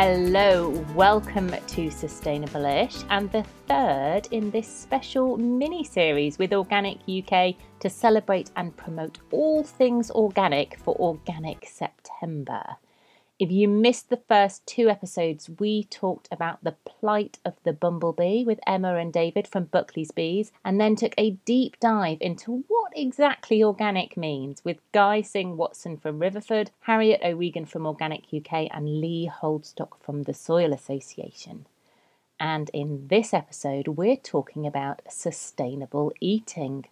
Hello, welcome to Sustainable-ish and the third in this special mini series with Organic UK to celebrate and promote all things organic for Organic September. If you missed the first two episodes, we talked about the plight of the bumblebee with Emma and David from Buckley's Bees, and then took a deep dive into what exactly organic means with Guy Singh Watson from Riverford, Harriet O'Regan from Organic UK, and Lee Holdstock from the Soil Association. And in this episode, we're talking about sustainable eating,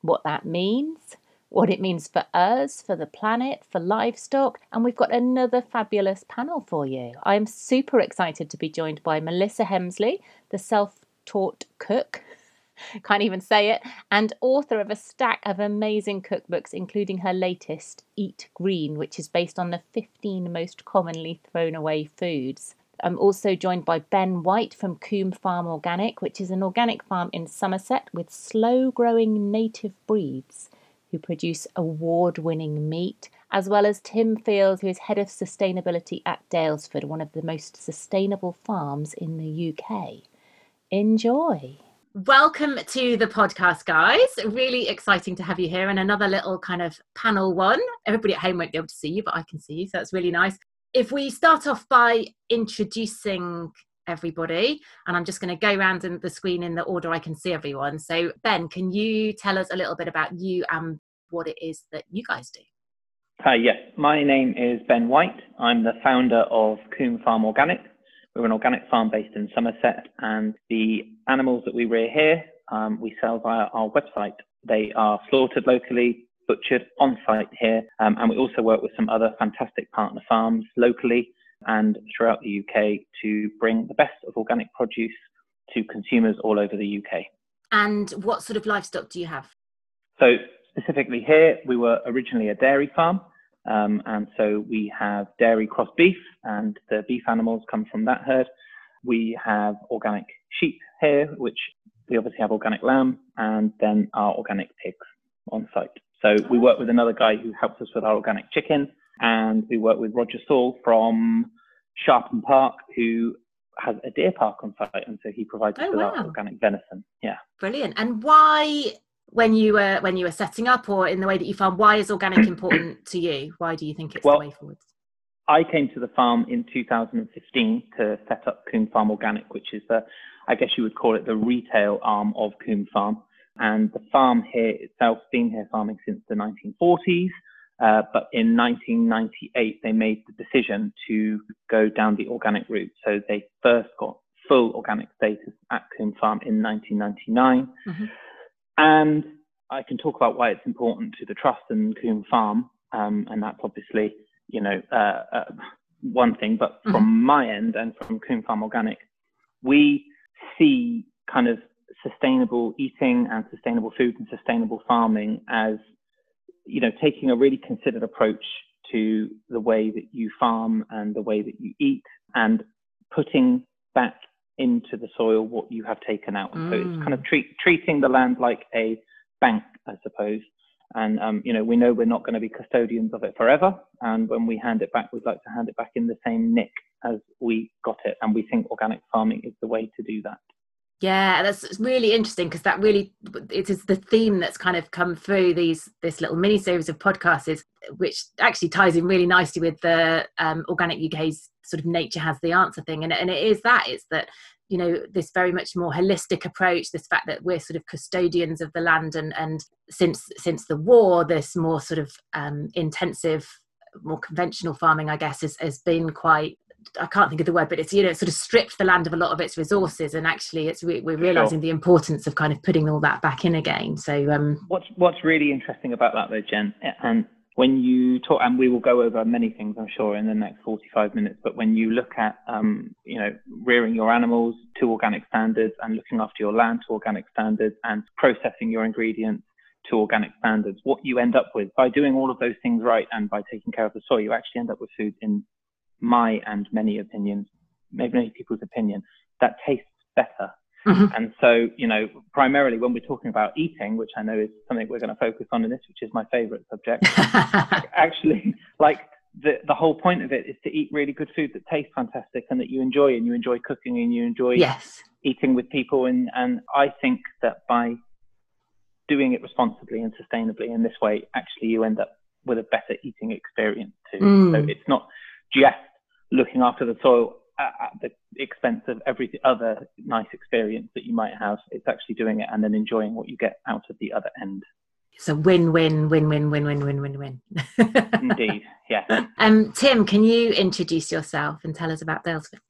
what that means what it means for us, for the planet, for livestock, and we've got another fabulous panel for you. I'm super excited to be joined by Melissa Hemsley, the self taught cook. Can't even say it, and author of a stack of amazing cookbooks, including her latest, Eat Green, which is based on the 15 most commonly thrown away foods. I'm also joined by Ben White from Coombe Farm Organic, which is an organic farm in Somerset with slow growing native breeds who produce award winning meat, as well as Tim Fields, who is head of sustainability at Daylesford, one of the most sustainable farms in the UK. Enjoy. Welcome to the podcast, guys. Really exciting to have you here and another little kind of panel one. Everybody at home won't be able to see you, but I can see you, so that's really nice. If we start off by introducing everybody. And I'm just going to go around in the screen in the order I can see everyone. So, Ben, can you tell us a little bit about you and what it is that you guys do? Hi, yes. My name is Ben White. I'm the founder of Coombe Farm Organic. We're an organic farm based in Somerset, and the animals that we rear here, um, we sell via our website. They are slaughtered locally, butchered on site here, um, and we also work with some other fantastic partner farms locally and throughout the UK to bring the best of organic produce to consumers all over the UK. And what sort of livestock do you have? So, specifically here, we were originally a dairy farm. Um, and so we have dairy cross beef, and the beef animals come from that herd. We have organic sheep here, which we obviously have organic lamb, and then our organic pigs on site. So we work with another guy who helps us with our organic chicken, and we work with Roger Saul from Sharpham Park, who has a deer park on site, and so he provides us oh, with wow. our organic venison. Yeah, brilliant. And why, when you were when you were setting up, or in the way that you found, why is organic important to you? Why do you think it's well, the way forward? I came to the farm in 2015 to set up Coombe Farm Organic, which is the, I guess you would call it the retail arm of Coombe Farm. And the farm here itself has been here farming since the 1940s. Uh, but in 1998, they made the decision to go down the organic route. So they first got full organic status at Coombe Farm in 1999. Mm-hmm. And I can talk about why it's important to the trust and Coombe Farm. Um, and that's obviously, you know, uh, uh, one thing. But mm-hmm. from my end and from Coombe Farm Organic, we see kind of sustainable eating and sustainable food and sustainable farming as you know, taking a really considered approach to the way that you farm and the way that you eat and putting back into the soil what you have taken out. Mm. So it's kind of mm. treat, treating the land like a bank, I suppose. And, um, you know, we know we're not going to be custodians of it forever. And when we hand it back, we'd like to hand it back in the same nick as we got it. And we think organic farming is the way to do that. Yeah, that's really interesting because that really it is the theme that's kind of come through these this little mini series of podcasts, is, which actually ties in really nicely with the um, Organic UK's sort of nature has the answer thing, and and it is that it's that you know this very much more holistic approach this fact that we're sort of custodians of the land and and since since the war this more sort of um, intensive more conventional farming i guess has, has been quite I can't think of the word, but it's you know sort of stripped the land of a lot of its resources, and actually, it's we're realizing sure. the importance of kind of putting all that back in again. So, um, what's what's really interesting about that though, Jen, and when you talk, and we will go over many things, I'm sure, in the next 45 minutes. But when you look at, um, you know, rearing your animals to organic standards and looking after your land to organic standards and processing your ingredients to organic standards, what you end up with by doing all of those things right and by taking care of the soil, you actually end up with food in my and many opinions, maybe many people's opinion, that tastes better. Mm-hmm. And so, you know, primarily when we're talking about eating, which I know is something we're going to focus on in this, which is my favorite subject, actually, like the, the whole point of it is to eat really good food that tastes fantastic and that you enjoy and you enjoy cooking and you enjoy yes. eating with people. And, and I think that by doing it responsibly and sustainably in this way, actually you end up with a better eating experience too. Mm. So it's not just looking after the soil at, the expense of every other nice experience that you might have. It's actually doing it and then enjoying what you get out of the other end. It's a win-win, win-win, win-win, win-win, win. Indeed, yeah. Um, Tim, can you introduce yourself and tell us about Daylesford?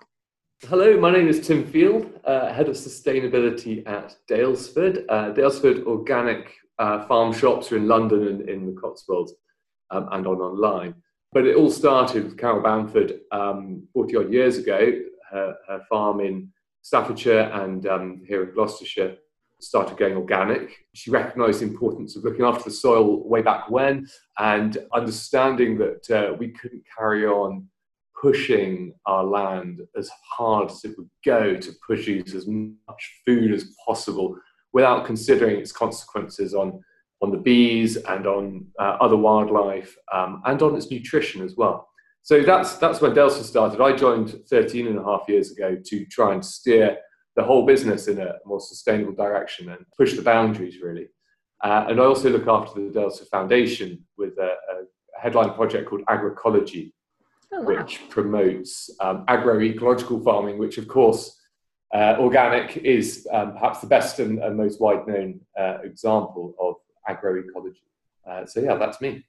Hello, my name is Tim Field, uh, head of sustainability at Daylesford. Uh, Daylesford Organic uh, Farm Shops are in London and in the Cotswolds um, and on online. But it all started with Carole Bamford um, 40 odd years ago. Her, her farm in Staffordshire and um, here in Gloucestershire started going organic. She recognised the importance of looking after the soil way back when and understanding that uh, we couldn't carry on pushing our land as hard as it would go to produce as much food as possible without considering its consequences on on the bees and on uh, other wildlife um, and on its nutrition as well. So that's, that's when Daylesford started. I joined 13 and a half years ago to try and steer the whole business in a more sustainable direction and push the boundaries really. Uh, and I also look after the Daylesford Foundation with a, a headline project called Agroecology, oh, wow. which promotes um, agroecological farming, which of course uh, organic is um, perhaps the best and, and most wide known uh, example of agroecology. Uh, so yeah, that's me.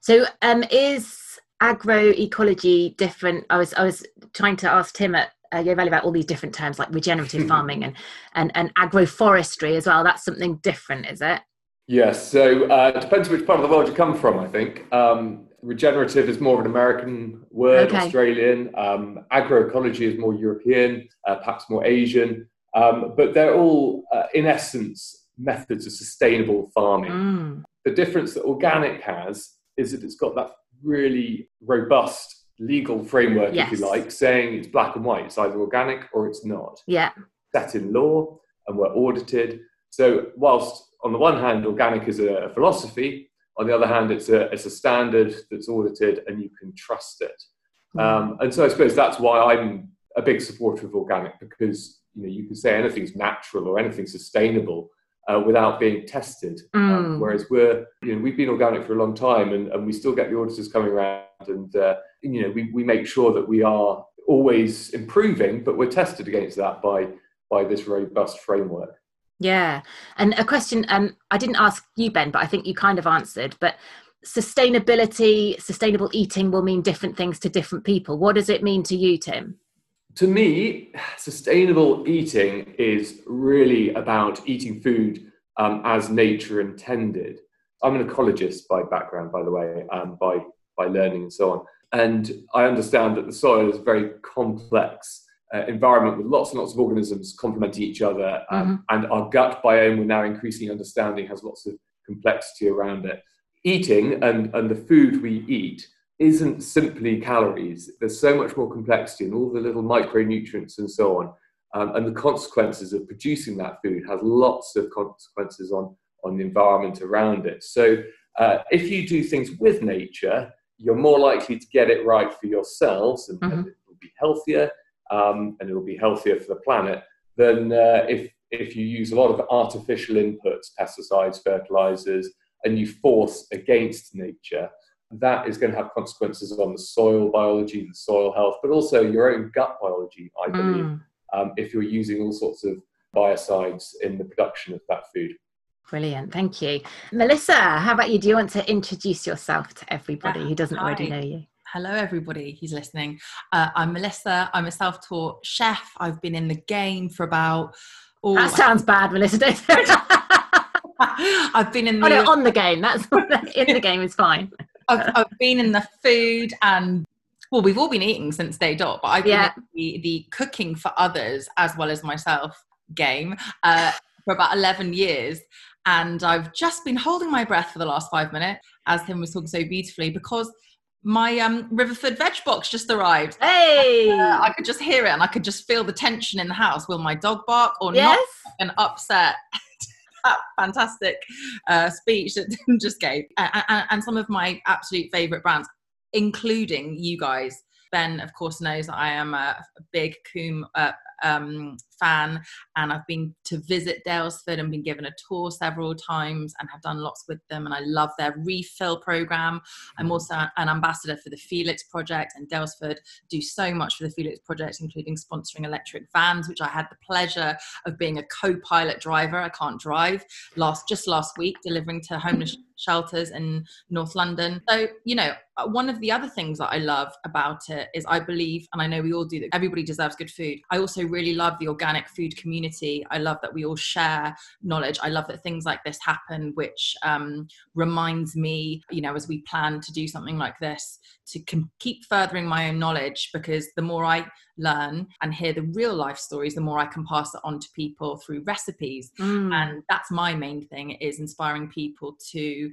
So um, is agroecology different? I was I was trying to ask Tim at uh, about all these different terms like regenerative farming and, and and agroforestry as well. That's something different, is it? Yes. So uh, it depends which part of the world you come from. I think um, regenerative is more of an American word, okay. Australian. Um, agroecology is more European, uh, perhaps more Asian. Um, but they're all, uh, in essence, methods of sustainable farming. Mm. The difference that organic has is that it's got that really robust legal framework, yes. if you like, saying it's black and white. It's either organic or it's not. Yeah. Set in law and we're audited. So whilst on the one hand, organic is a, philosophy, on the other hand, it's a, it's a standard that's audited and you can trust it. Mm. Um, and so I suppose that's why I'm a big supporter of organic because you know you can say anything's natural or anything sustainable uh, without being tested. Um, mm. Um, whereas we're, you know, we've been organic for a long time and, and we still get the auditors coming around and, uh, you know, we, we make sure that we are always improving, but we're tested against that by, by this robust framework. Yeah. And a question um, I didn't ask you, Ben, but I think you kind of answered, but sustainability, sustainable eating will mean different things to different people. What does it mean to you, Tim? To me, sustainable eating is really about eating food um, as nature intended. I'm an ecologist by background, by the way, um, by by learning and so on. And I understand that the soil is a very complex uh, environment with lots and lots of organisms complementing each other. Um, mm-hmm. And our gut biome, we're now increasingly understanding, has lots of complexity around it. Eating and, and the food we eat isn't simply calories. There's so much more complexity and all the little micronutrients and so on. Um, and the consequences of producing that food has lots of consequences on, on the environment around it. So uh, if you do things with nature, you're more likely to get it right for yourselves and, mm-hmm. and it will be healthier um, and it will be healthier for the planet than uh, if, if you use a lot of artificial inputs, pesticides, fertilizers, and you force against nature, that is going to have consequences on the soil biology, the soil health, but also your own gut biology, I believe, mm. um, if you're using all sorts of biocides in the production of that food. Brilliant, thank you. Melissa, how about you? Do you want to introduce yourself to everybody who doesn't Hi. already know you? Hello, everybody who's listening. Uh, I'm Melissa. I'm a self taught chef. I've been in the game for about. Oh, that sounds bad, Melissa. I've been in the. Oh, no, on the game. That's in the game is fine. I've, I've been in the food and well, we've all been eating since day dot, but I've been yeah. the, the, cooking for others as well as myself game uh, for about 11 years. And I've just been holding my breath for the last five minutes, as Tim was talking so beautifully, because my um, Riverford veg box just arrived. Hey! Uh, I could just hear it and I could just feel the tension in the house. Will my dog bark or yes? not? And upset. that fantastic uh, speech that Tim just gave, and, and some of my absolute favourite brands, including you guys. Ben, of course, knows that I am a big Coombe uh, um, fan and I've been to visit Daylesford and been given a tour several times and have done lots with them and I love their refill program. I'm also an ambassador for the Felix project and Daylesford do so much for the Felix project including sponsoring electric vans which I had the pleasure of being a co-pilot driver. I can't drive last just last week delivering to homeless shelters in North London. So, you know, uh, one of the other things that I love about it is I believe, and I know we all do, that everybody deserves good food. I also really love the organic food community. I love that we all share knowledge. I love that things like this happen, which um, reminds me, you know, as we plan to do something like this, to com- keep furthering my own knowledge because the more I learn and hear the real life stories, the more I can pass it on to people through recipes. Mm. And that's my main thing is inspiring people to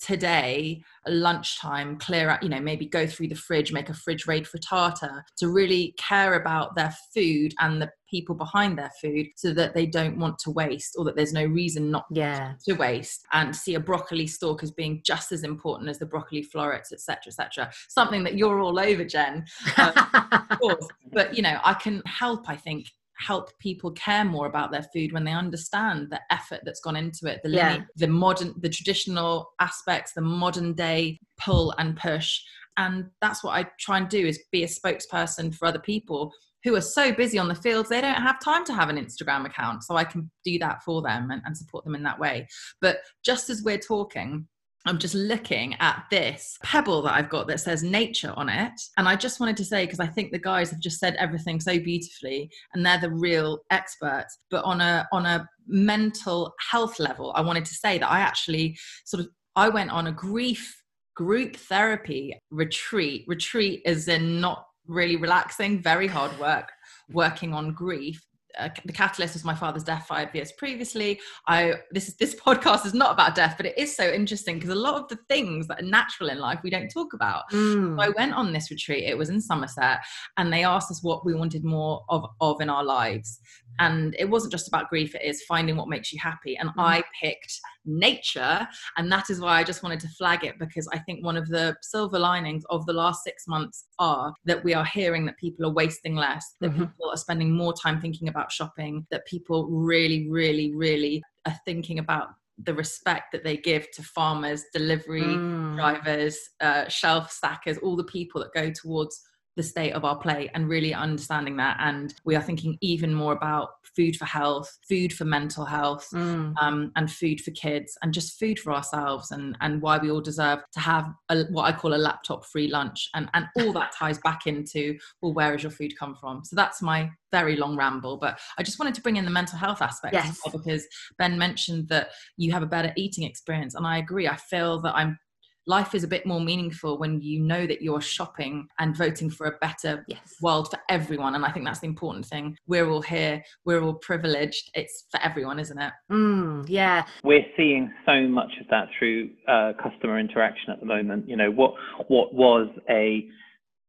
today lunchtime clear out you know maybe go through the fridge make a fridge raid frittata to really care about their food and the people behind their food so that they don't want to waste or that there's no reason not yeah. to waste and see a broccoli stalk as being just as important as the broccoli florets etc etc something that you're all over jen. Um, but you know i can help i think help people care more about their food when they understand the effort that's gone into it the yeah. the modern the traditional aspects the modern day pull and push. And that's what i try and do is be a spokesperson for other people who are so busy on the fields they don't have time to have an instagram account. So i can do that for them and, and support them in that way. But just as we're talking I'm just looking at this pebble that I've got that says nature on it. And I just wanted to say, because I think the guys have just said everything so beautifully and they're the real experts. But on a on a mental health level, I wanted to say that I actually sort of I went on a grief group therapy retreat. Retreat is in not really relaxing, very hard work, working on grief uh, the catalyst was my father's death five years previously. I this is this podcast is not about death, but it is so interesting because a lot of the things that are natural in life we don't talk about. Mm. So I went on this retreat. It was in Somerset, and they asked us what we wanted more of of in our lives. And it wasn't just about grief; it is finding what makes you happy. And mm. I picked nature, and that is why I just wanted to flag it because I think one of the silver linings of the last six months are that we are hearing that people are wasting less, that mm-hmm. people are spending more time thinking about shopping, that people really, really, really are thinking about the respect that they give to farmers, delivery mm. drivers, uh, shelf stackers, all the people that go towards the state of our plate and really understanding that. And we are thinking even more about food for health, food for mental health, mm. um, and food for kids, and just food for ourselves, and and why we all deserve to have a, what I call a laptop free lunch, and and all that ties back into well, where does your food come from? So that's my very long ramble, but I just wanted to bring in the mental health aspect yes. well because Ben mentioned that you have a better eating experience, and I agree. I feel that I'm life is a bit more meaningful when you know that you're shopping and voting for a better yes. world for everyone. And I think that's the important thing. We're all here, we're all privileged. It's for everyone, isn't it? Mm, yeah. We're seeing so much of that through uh, customer interaction at the moment. You know, what what was a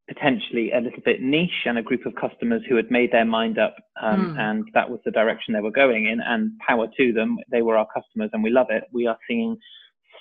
potentially a little bit niche and a group of customers who had made their mind up um, mm. and that was the direction they were going in and power to them they were our customers and we love it we are seeing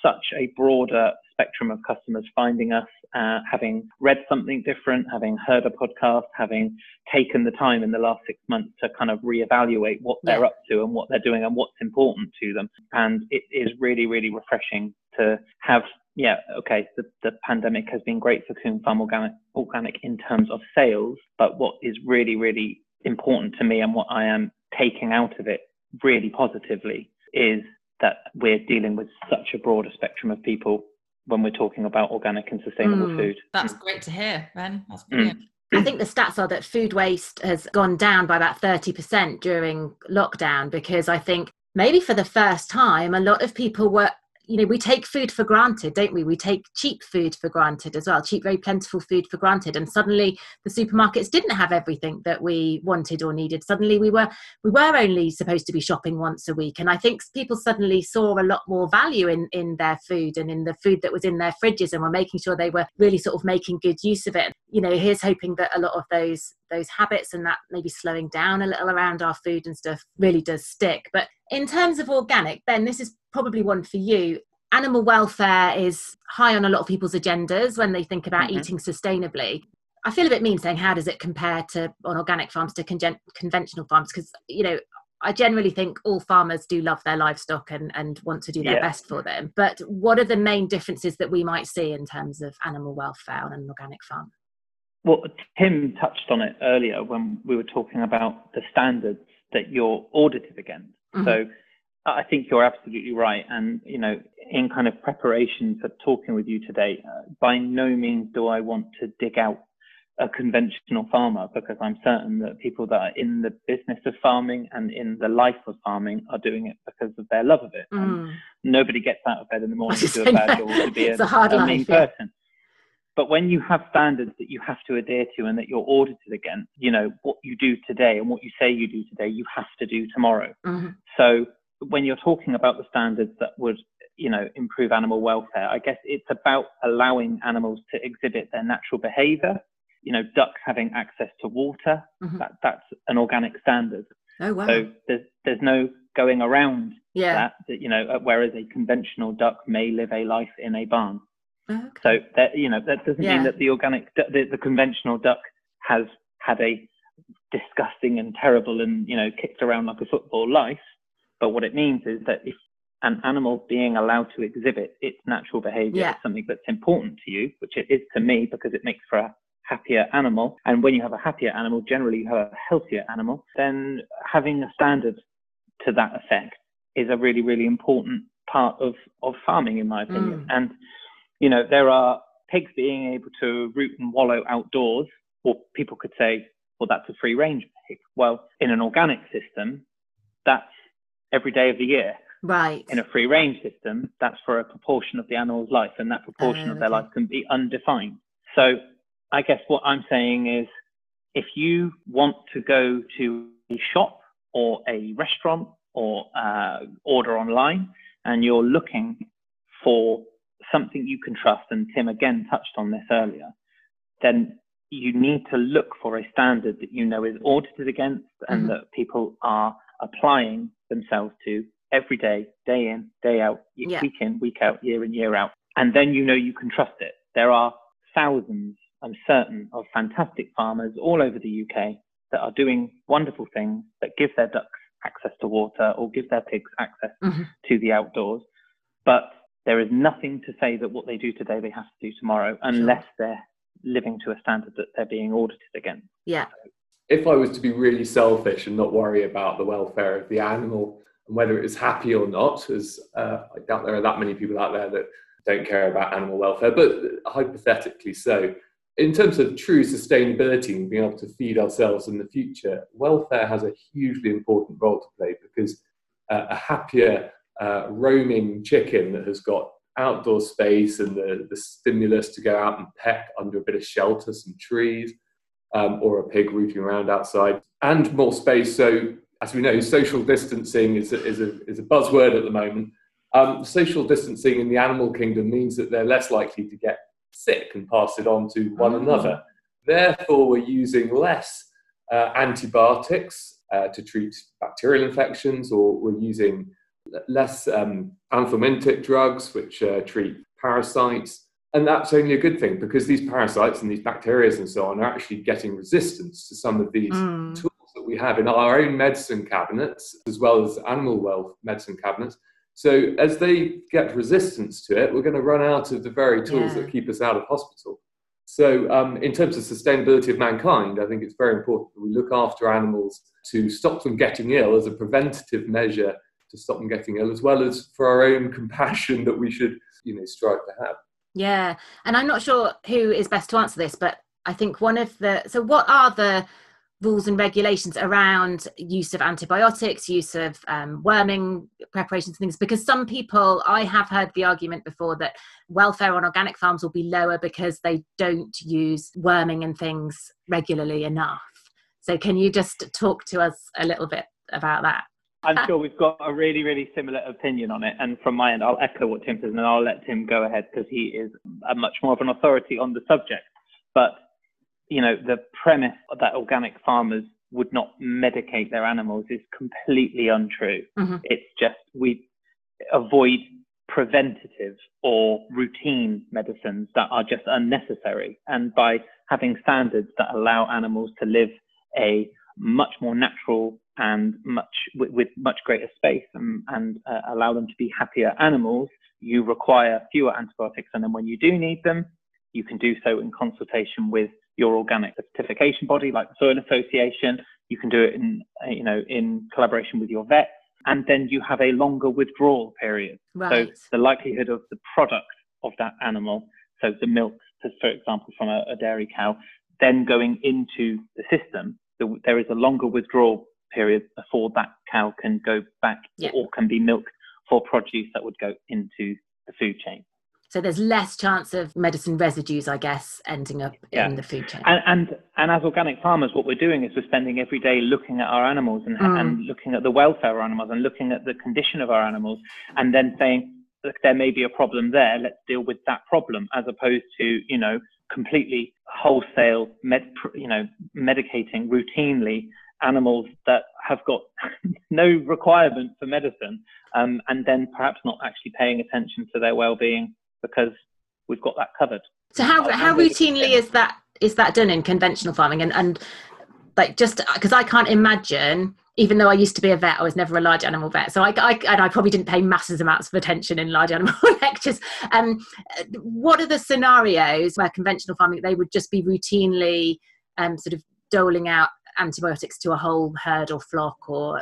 such a broader spectrum of customers finding us, uh, having read something different, having heard a podcast, having taken the time in the last six months to kind of reevaluate what they're Yeah. up to and what they're doing and what's important to them. And it is really, really refreshing to have yeah, okay, the, the pandemic has been great for Coombe Farm Organic, Organic in terms of sales, but what is really, really important to me and what I am taking out of it really positively is that we're dealing with such a broader spectrum of people when we're talking about organic and sustainable Mm, food. That's Mm. great to hear, Ben. That's Mm. brilliant. I think the stats are that food waste has gone down by about 30% during lockdown because I think maybe for the first time, a lot of people were, you know, we take food for granted, don't we? We take cheap food for granted as well, cheap, very plentiful food for granted. And suddenly the supermarkets didn't have everything that we wanted or needed. Suddenly we were we were only supposed to be shopping once a week. And I think people suddenly saw a lot more value in, in their food and in the food that was in their fridges and were making sure they were really sort of making good use of it. You know, here's hoping that a lot of those those habits and that maybe slowing down a little around our food and stuff really does stick. But in terms of organic, Ben, this is probably one for you. Animal welfare is high on a lot of people's agendas when they think about Mhm. eating sustainably. I feel a bit mean saying how does it compare to on organic farms to congen- conventional farms because you know I generally think all farmers do love their livestock and, and want to do their Yeah. best for them. But what are the main differences that we might see in terms of animal welfare on an organic farm? Well, Tim touched on it earlier when we were talking about the standards that you're audited against. Mhm. So I think you're absolutely right. And, you know, in kind of preparation for talking with you today, uh, by no means do I want to dig out a conventional farmer because I'm certain that people that are in the business of farming and in the life of farming are doing it because of their love of it. And Mm. nobody gets out of bed in the morning to do a bad job to be a, It's a hard a life, mean yeah. person. But when you have standards that you have to adhere to and that you're audited against, you know, what you do today and what you say you do today, you have to do tomorrow. Mhm. So when you're talking about the standards that would, you know, improve animal welfare, I guess it's about allowing animals to exhibit their natural behavior. You know, ducks having access to water, Mhm. that, that's an organic standard. Oh wow! So there's there's no going around yeah. that, that, you know, whereas a conventional duck may live a life in a barn. Okay. So that you know that doesn't Yeah. mean that the organic, the, the conventional duck has had a disgusting and terrible and you know kicked around like a football life. But what it means is that if an animal being allowed to exhibit its natural behaviour Yeah. is something that's important to you, which it is to me because it makes for a happier animal. And when you have a happier animal, generally you have a healthier animal. Then having a standard to that effect is a really, really important part of, of farming, in my opinion. Mm. And, you know, there are pigs being able to root and wallow outdoors, or people could say, well, that's a free range pig. Well, in an organic system, that's every day of the year. Right. In a free range system, that's for a proportion of the animal's life, and that proportion Oh, of their okay. life can be undefined. So I guess what I'm saying is if you want to go to a shop or a restaurant or uh, order online and you're looking for something you can trust, and Tim again touched on this earlier, then you need to look for a standard that you know is audited against and Mhm. that people are applying themselves to every day, day in, day out, Yeah. week in, week out, year in, year out. And then you know you can trust it. There are thousands, I'm certain, of fantastic farmers all over the UK that are doing wonderful things that give their ducks access to water or give their pigs access Mhm. to the outdoors. But there is nothing to say that what they do today they have to do tomorrow unless they're living to a standard that they're being audited against. Yeah. if I was to be really selfish and not worry about the welfare of the animal and whether it is happy or not, as uh, I doubt there are that many people out there that don't care about animal welfare, but hypothetically so. In terms of true sustainability and being able to feed ourselves in the future, welfare has a hugely important role to play because uh, a happier uh, roaming chicken that has got outdoor space and the, the stimulus to go out and peck under a bit of shelter, some trees, um, or a pig rooting around outside, and more space. So, as we know, social distancing is a, is a, is a buzzword at the moment. Um, social distancing in the animal kingdom means that they're less likely to get sick and pass it on to one Mm. another. Therefore, we're using less uh, antibiotics uh, to treat bacterial infections, or we're using less um, anthelmintic drugs, which uh, treat parasites. And that's only a good thing because these parasites and these bacteria and so on are actually getting resistance to some of these mm. tools that we have in our own medicine cabinets as well as animal wealth medicine cabinets. So as they get resistance to it, we're going to run out of the very tools yeah. that keep us out of hospital. So, um, in terms of sustainability of mankind, I think it's very important that we look after animals to stop them getting ill as a preventative measure to stop them getting ill, as well as for our own compassion that we should, you know, strive to have. Yeah, and I'm not sure who is best to answer this, but I think one of the so what are the rules and regulations around use of antibiotics, use of um, worming preparations, and things. Because some people, I have heard the argument before that welfare on organic farms will be lower because they don't use worming and things regularly enough. So, can you just talk to us a little bit about that? I'm sure we've got a really, really similar opinion on it. And from my end, I'll echo what Tim says and I'll let Tim go ahead because he is a much more of an authority on the subject. But you know, the premise that organic farmers would not medicate their animals is completely untrue. Mm-hmm. It's just we avoid preventative or routine medicines that are just unnecessary. And by having standards that allow animals to live a much more natural and much with, with much greater space and, and uh, allow them to be happier animals, you require fewer antibiotics. And then when you do need them, you can do so in consultation with your organic certification body, like the Soil Association. You can do it in, you know, in collaboration with your vet, and then you have a longer withdrawal period. Right. So the likelihood of the product of that animal, so the milk, for example, from a, a dairy cow, then going into the system, the, there is a longer withdrawal period before that cow can go back yeah. or can be milked for produce that would go into the food chain. So there's less chance of medicine residues, I guess, ending up yeah. in the food chain. And, and, and as organic farmers, what we're doing is we're spending every day looking at our animals and, mm. and looking at the welfare of our animals and looking at the condition of our animals, and then saying, look, there may be a problem there. Let's deal with that problem, as opposed to you know completely wholesale med, you know medicating routinely animals that have got no requirement for medicine, um, and then perhaps not actually paying attention to their well-being because we've got that covered. So how how routinely is that is that done in conventional farming and and like just because I can't imagine even though I used to be a vet, I was never a large animal vet. So I, I and I probably didn't pay massive amounts of attention in large animal lectures. Um, what are the scenarios where conventional farming they would just be routinely um, sort of doling out antibiotics to a whole herd or flock or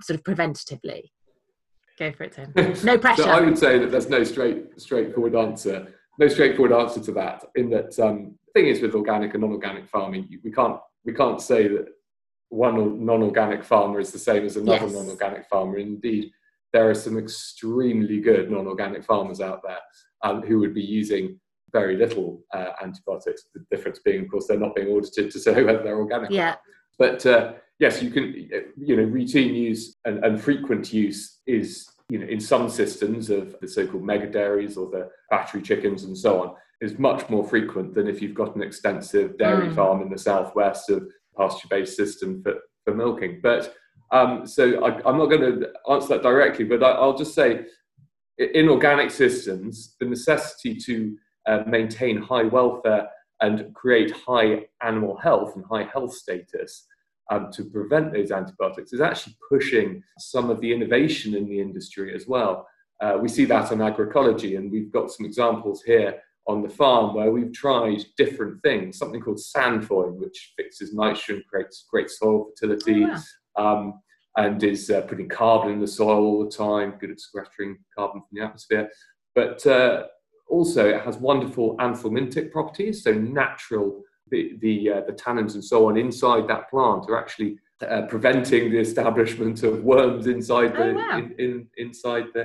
sort of preventatively? Go for it, Tim. No pressure. so I would say that there's no straight straightforward answer. No straightforward answer to that. In that, um, the thing is with organic and non-organic farming, we can't we can't say that one non-organic farmer is the same as another yes. non-organic farmer. Indeed, there are some extremely good non-organic farmers out there um, who would be using very little uh, antibiotics. The difference being, of course, they're not being audited to say whether they're organic. Yeah. But uh, yes, you can, you know, routine use and, and frequent use is, you know, in some systems of the so-called mega dairies or the battery chickens and so on, is much more frequent than if you've got an extensive dairy mm. farm in the southwest of pasture-based system for, for milking. But um, so I, am not going to answer that directly, but I, will just say in organic systems, the necessity to uh, maintain high welfare and create high animal health and high health status um, to prevent those antibiotics is actually pushing some of the innovation in the industry as well. Uh, we see that on agroecology, and we've got some examples here on the farm where we've tried different things. Something called sainfoin, which fixes nitrogen, creates great soil fertility, oh, yeah. um, and is uh, putting carbon in the soil all the time, good at sequestering carbon from the atmosphere. But uh, also, it has wonderful anthelmintic properties, so natural the the, uh, the tannins and so on inside that plant are actually uh, preventing the establishment of worms inside the oh, wow. in, in, inside the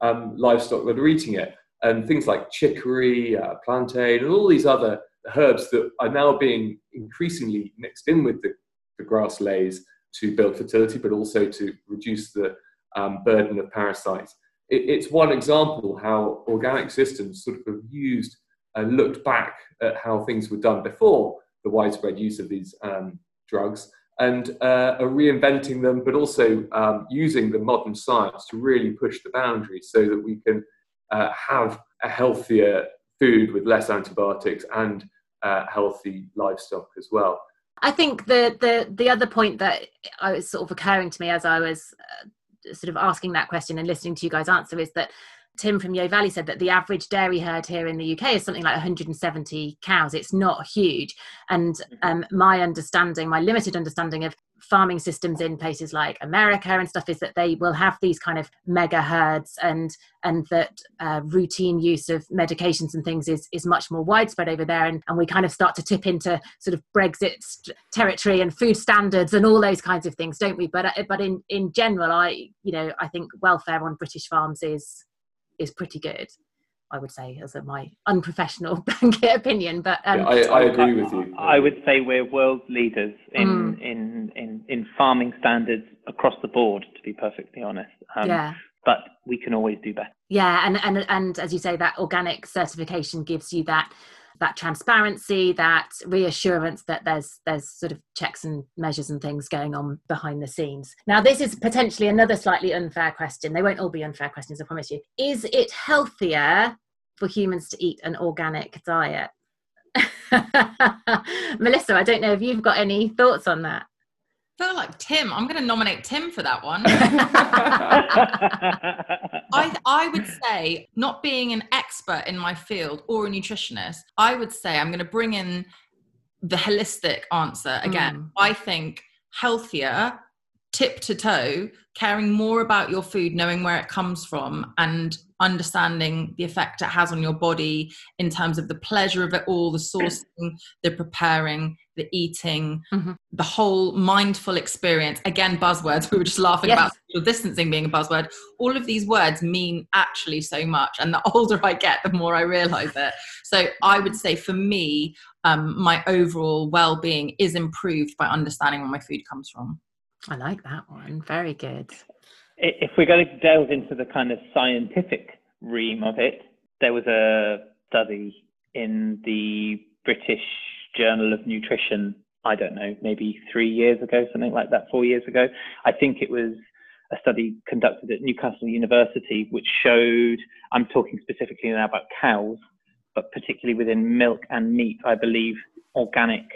um, livestock that are eating it, and things like chicory, uh, plantain, and all these other herbs that are now being increasingly mixed in with the, the grass leys to build fertility, but also to reduce the um, burden of parasites. It, it's one example how organic systems sort of have used and looked back at how things were done before the widespread use of these um, drugs and uh, are reinventing them, but also um, using the modern science to really push the boundaries so that we can uh, have a healthier food with less antibiotics and uh, healthy livestock as well. I think the the the other point that I was sort of occurring to me as I was uh, sort of asking that question and listening to you guys answer is that Tim from Yeo Valley said that the average dairy herd here in the UK is something like 170 cows. It's not huge. And mm-hmm. um, my understanding, my limited understanding of farming systems in places like America and stuff is that they will have these kind of mega herds and and that uh, routine use of medications and things is is much more widespread over there and, and we kind of start to tip into sort of Brexit territory and food standards and all those kinds of things don't we but uh, but in in general I you know I think welfare on British farms is is pretty good. I would say, as a, my unprofessional blanket opinion. But um, yeah, I, I, agree with you. I would say we're world leaders in, mm. in, in, in farming standards across the board. To be perfectly honest, um, yeah. But we can always do better. Yeah, and and and as you say, that organic certification gives you that that transparency, that reassurance that there's there's sort of checks and measures and things going on behind the scenes. Now, this is potentially another slightly unfair question. They won't all be unfair questions, I promise you. Is it healthier for humans to eat an organic diet? Melissa, I don't know if you've got any thoughts on that feel like Tim. I'm going to nominate Tim for that one. I, I would say, not being an expert in my field or a nutritionist, I would say I'm going to bring in the holistic answer again. Mm. I think healthier, tip to toe, caring more about your food, knowing where it comes from, and understanding the effect it has on your body in terms of the pleasure of it all, the sourcing, the preparing, the eating, mm-hmm. the whole mindful experience. Again, buzzwords. We were just laughing yes. about social distancing being a buzzword. All of these words mean actually so much. And the older I get, the more I realize it. So I would say for me, um, my overall well being is improved by understanding where my food comes from. I like that one. Very good if we're going to delve into the kind of scientific ream of it, there was a study in the British Journal of Nutrition, I don't know, maybe three years ago, something like that, four years ago. I think it was a study conducted at Newcastle University, which showed, I'm talking specifically now about cows, but particularly within milk and meat, I believe organic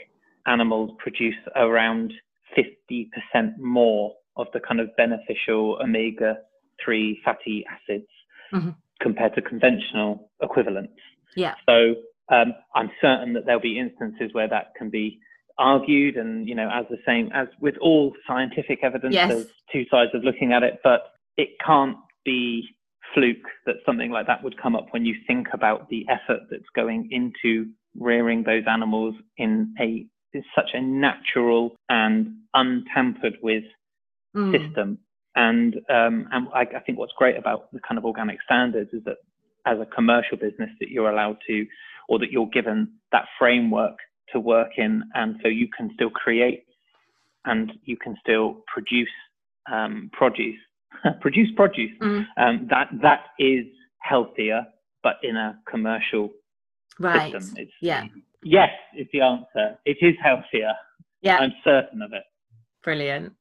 animals produce around 50% more of the kind of beneficial omega 3 fatty acids mm-hmm. compared to conventional equivalents. Yeah. So um, I'm certain that there'll be instances where that can be argued, and you know, as the same as with all scientific evidence, yes. there's two sides of looking at it, but it can't be fluke that something like that would come up when you think about the effort that's going into rearing those animals in a in such a natural and untampered with mm. system. And um, and I, I think what's great about the kind of organic standards is that as a commercial business that you're allowed to, or that you're given that framework to work in, and so you can still create and you can still produce um, produce, produce produce. Mm. Um, that that is healthier, but in a commercial right. system. It's, yeah. Yes, is the answer. It is healthier. Yeah. I'm certain of it. Brilliant.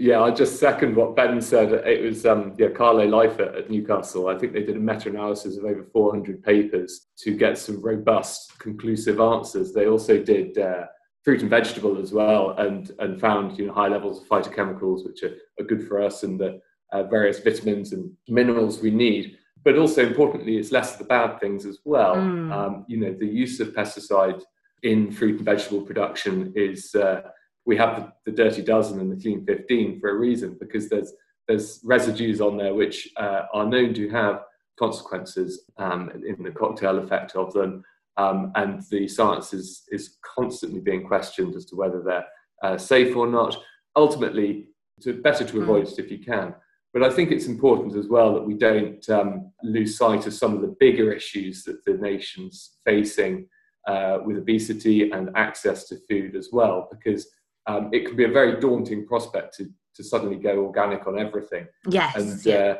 Yeah, I just second what Ben said. It was um, yeah, Carlo Leifert at Newcastle. I think they did a meta-analysis of over 400 papers to get some robust, conclusive answers. They also did uh, fruit and vegetable as well, and and found you know high levels of phytochemicals, which are, are good for us, and the uh, various vitamins and minerals we need. But also importantly, it's less of the bad things as well. Mm. Um, you know, the use of pesticide in fruit and vegetable production is uh, we have the, the, dirty dozen and the clean 15 for a reason because there's there's residues on there which uh, are known to have consequences um, in the cocktail effect of them. Um, and the science is, is constantly being questioned as to whether they're uh, safe or not. Ultimately it's better to avoid mm. it if you can. But I think it's important as well that we don't um, lose sight of some of the bigger issues that the nation's facing uh, with obesity and access to food as well, because um, it can be a very daunting prospect to, to suddenly go organic on everything. Yes. And, yeah.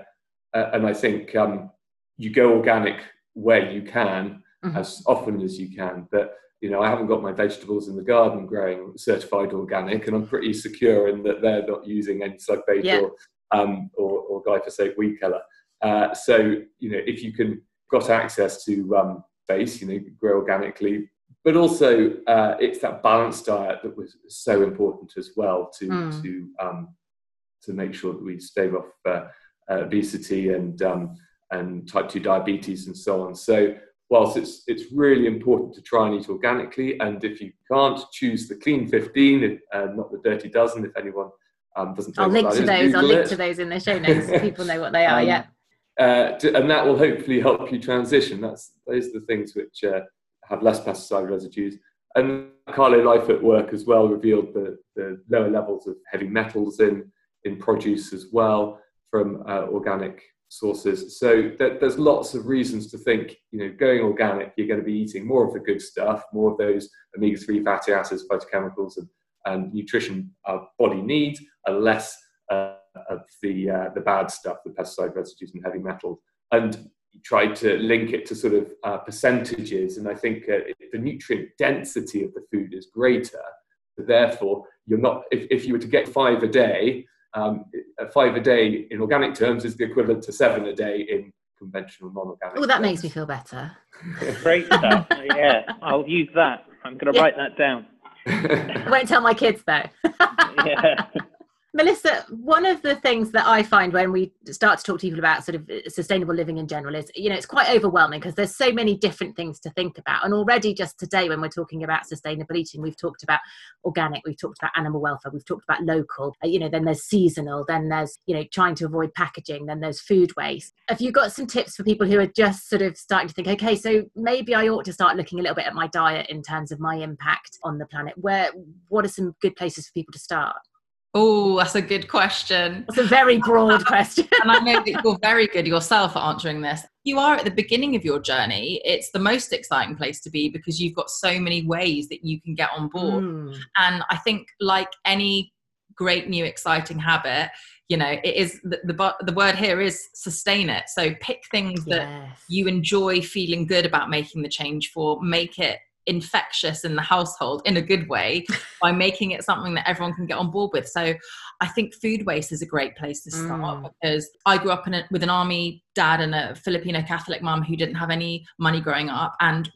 uh, uh, and I think um, you go organic where you can, mm-hmm. as often as you can. But, you know, I haven't got my vegetables in the garden growing certified organic, and I'm pretty secure in that they're not using any slug bait yeah. or, um, or, or glyphosate weed killer. Uh, so, you know, if you can got access to um, space, you know, grow organically, but also uh, it's that balanced diet that was so important as well to mm. to um, to make sure that we stave off uh, obesity and um, and type 2 diabetes and so on. So whilst it's it's really important to try and eat organically, and if you can't choose the clean 15 and not the dirty dozen, if anyone um, doesn't, I'll link to those. I'll link to those in the show notes. So people know what they are. Um, yeah. Uh, to, and that will hopefully help you transition. That's those are the things which uh, have less pesticide residues. And Carlo at Work as well revealed the, the lower levels of heavy metals in in produce as well from uh, organic sources. So there's lots of reasons to think, you know, going organic, you're going to be eating more of the good stuff, more of those omega-3 fatty acids, phytochemicals, and, and nutrition our body needs, and less uh, of the uh, the bad stuff, the pesticide residues and heavy metals. And try to link it to sort of uh, percentages, and I think uh, the nutrient density of the food is greater. Therefore, you're not. If, if you were to get five a day, um, five a day in organic terms is the equivalent to seven a day in conventional non-organic. Oh, that terms. makes me feel better. Great stuff. yeah, I'll use that. I'm going to yeah. write that down. I won't tell my kids though. yeah. Melissa, one of the things that I find when we start to talk to people about sort of uh, sustainable living in general is, you know, it's quite overwhelming because there's so many different things to think about. And already just today, when we're talking about sustainable eating, we've talked about organic, we've talked about animal welfare, we've talked about local, uh, you know, then there's seasonal, then there's, you know, trying to avoid packaging, then there's food waste. Have you got some tips for people who are just sort of starting to think, okay, so maybe I ought to start looking a little bit at my diet in terms of my impact on the planet? Where, what are some good places for people to start? Oh, that's a good question. It's a very broad question. and I know that you're very good yourself at answering this. You are at the beginning of your journey. It's the most exciting place to be because you've got so many ways that you can get on board. Mm. And I think, like any great new exciting habit, you know, it is the, the, the word here is sustain it. So pick things yes. that you enjoy feeling good about making the change for, make it infectious in the household in a good way by making it something that everyone can get on board with. So I think food waste is a great place to start mm. because I grew up a, with an army dad and a Filipino Catholic mum who didn't have any money growing up and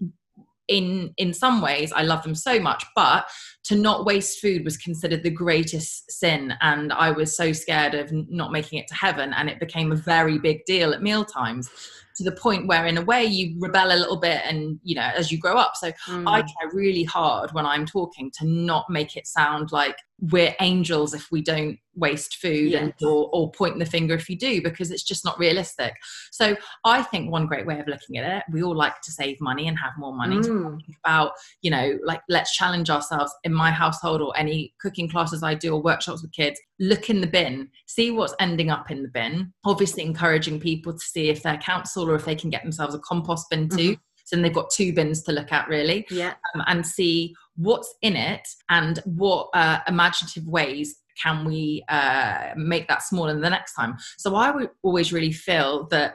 in in some ways i love them so much but to not waste food was considered the greatest sin and i was so scared of not making it to heaven and it became a very big deal at meal times to the point where in a way you rebel a little bit and you know as you grow up so mm. i try really hard when i'm talking to not make it sound like we're angels if we don't waste food yes. and, or, or point the finger if you do because it's just not realistic so i think one great way of looking at it we all like to save money and have more money mm. to think about you know like let's challenge ourselves in my household or any cooking classes i do or workshops with kids look in the bin see what's ending up in the bin obviously encouraging people to see if their council or if they can get themselves a compost bin too mm-hmm. So then they've got two bins to look at really, yeah, um, and see what's in it and what uh, imaginative ways can we uh, make that smaller the next time. So I would always really feel that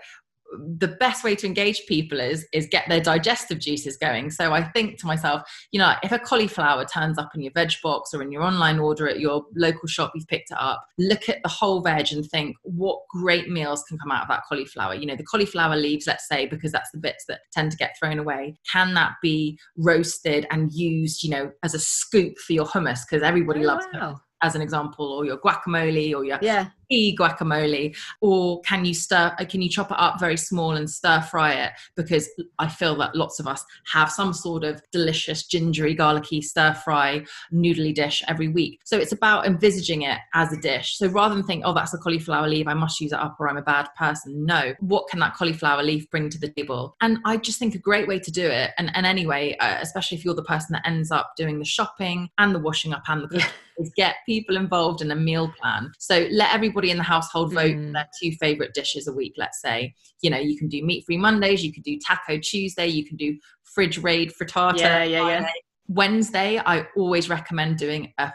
the best way to engage people is is get their digestive juices going. So i think to myself you know if a cauliflower turns up in your veg box or in your online order at your local shop you've picked it up look at the whole veg and think what great meals can come out of that cauliflower. You know the cauliflower leaves let's say because that's the bits that tend to get thrown away can that be roasted and used you know as a scoop for your hummus? Because everybody oh, loves wow. hummus as an example, or your guacamole or your yeah. e guacamole, or can you stir? Uh, can you chop it up very small and stir fry it? Because I feel that lots of us have some sort of delicious gingery, garlicky stir fry noodly dish every week. So it's about envisaging it as a dish. So rather than think, oh, that's a cauliflower leaf, I must use it up, or I'm a bad person. No, what can that cauliflower leaf bring to the table? And I just think a great way to do it. And, and anyway, uh, especially if you're the person that ends up doing the shopping and the washing up and the cooking is get people involved in a meal plan. So let everybody in the household vote mm. their two favorite dishes a week, let's say. You know, you can do meat free Mondays, you can do taco Tuesday, you can do fridge raid frittata. Yeah, yeah, yeah. Wednesday, I always recommend doing a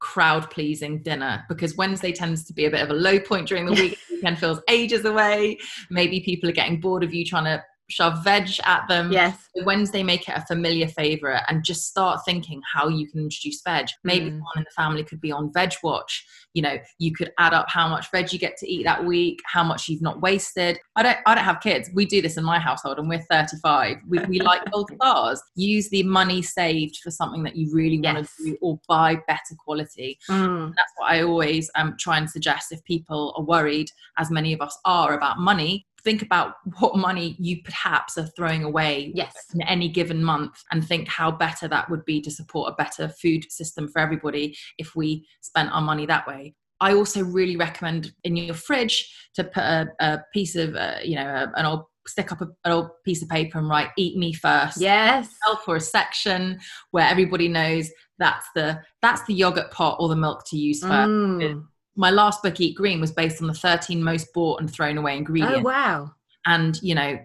crowd pleasing dinner because Wednesday tends to be a bit of a low point during the week. weekend feels ages away. Maybe people are getting bored of you trying to shove veg at them. Yes. Wednesday, make it a familiar favorite and just start thinking how you can introduce veg. Maybe Mm. someone in the family could be on veg watch. You know, you could add up how much veg you get to eat that week, how much you've not wasted. I don't I don't have kids. We do this in my household and we're 35. We, we like gold stars. Use the money saved for something that you really want to do or buy better quality Mm. that's what I always um, try and suggest if people are worried, as many of us are, about money. Think about what money you perhaps are throwing away Yes. in any given month and think how better that would be to support a better food system for everybody if we spent our money that way. I also really recommend in your fridge to put a, a piece of, uh, you know, a, an old stick up a, an old piece of paper and write "Eat me first Yes. for a section where everybody knows that's the that's the yogurt pot or the milk to use first. Mm. My last book, Eat Green, was based on the 13 most bought and thrown away oh, ingredients. Oh wow. And you know,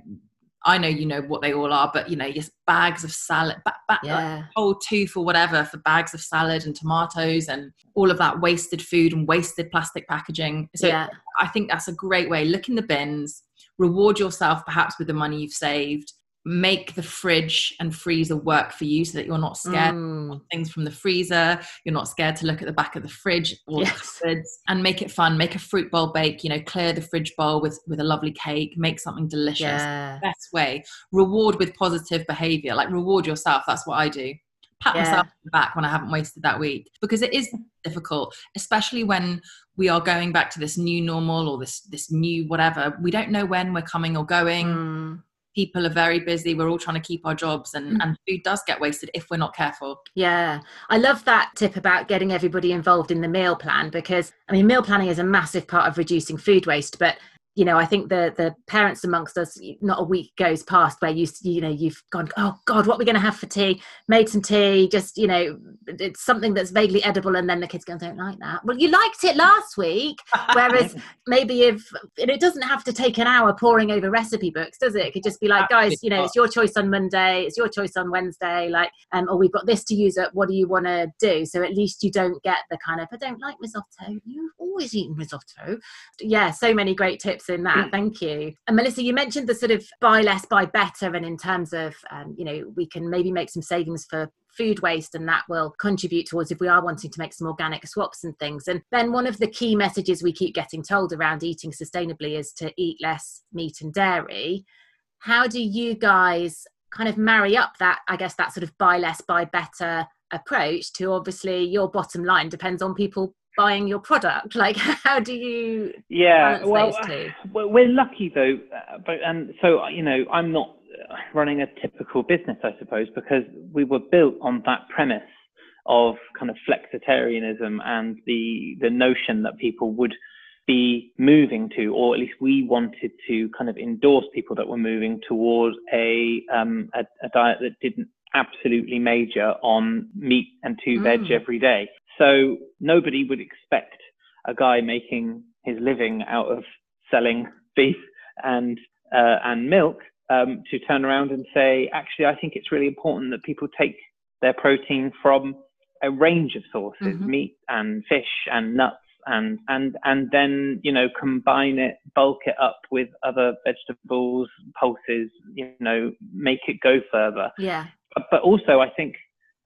I know you know what they all are, but you know, just bags of salad, ba- ba- like whole tooth or whatever for bags of salad and tomatoes and all of that wasted food and wasted plastic packaging. So yeah. I think that's a great way. Look in the bins, reward yourself perhaps with the money you've saved. Make the fridge and freezer work for you so that you're not scared Mm. of things from the freezer. You're not scared to look at the back of the fridge or the Yes. cupboards and make it fun. Make a fruit bowl bake, you know, clear the fridge bowl with, with a lovely cake, make something delicious. Yeah. Best way. Reward with positive behavior. Like reward yourself. That's what I do. Pat Yeah. myself back when I haven't wasted that week because it is difficult, especially when we are going back to this new normal or this this new whatever. We don't know when we're coming or going. Mm. People are very busy. We're all trying to keep our jobs, and, Mm. and food does get wasted if we're not careful. Yeah, I love that tip about getting everybody involved in the meal plan because I mean, meal planning is a massive part of reducing food waste. But you know, I think the the parents amongst us, not a week goes past where you you know you've gone, oh God, what are we going to have for tea? Made some tea, just you know, it's something that's vaguely edible, and then the kids go, don't like that. Well, you liked it last week, whereas maybe if and it doesn't have to take an hour poring over recipe books, does it? It could just be like, guys, you know, it's your choice on Monday, it's your choice on Wednesday, like, um, or we've got this to use up. What do you want to do? So at least you don't get the kind of I don't like risotto. You've always eaten risotto. Yeah, so many great tips in that. Thank you. And Melissa, you mentioned the sort of buy less, buy better, and in terms of um, you know we can maybe make some savings for food waste and that will contribute towards if we are wanting to make some organic swaps and things and then one of the key messages we keep getting told around eating sustainably is to eat less meat and dairy how do you guys kind of marry up that i guess that sort of buy less buy better approach to obviously your bottom line depends on people buying your product like how do you Yeah, well, those two? well, we're lucky though, uh, but and so you know, I'm not uh, running a typical business, I suppose, because we were built on that premise of kind of flexitarianism and the the notion that people would be moving to, or at least we wanted to kind of endorse people that were moving towards a um, a, a diet that didn't absolutely major on meat and two veg Mm. every day. So nobody would expect a guy making his living out of selling beef and uh, and milk um, to turn around and say, actually, I think it's really important that people take their protein from a range of sources, Mhm. meat and fish and nuts, and and and then you know combine it, bulk it up with other vegetables, pulses, you know, make it go further yeah but also I think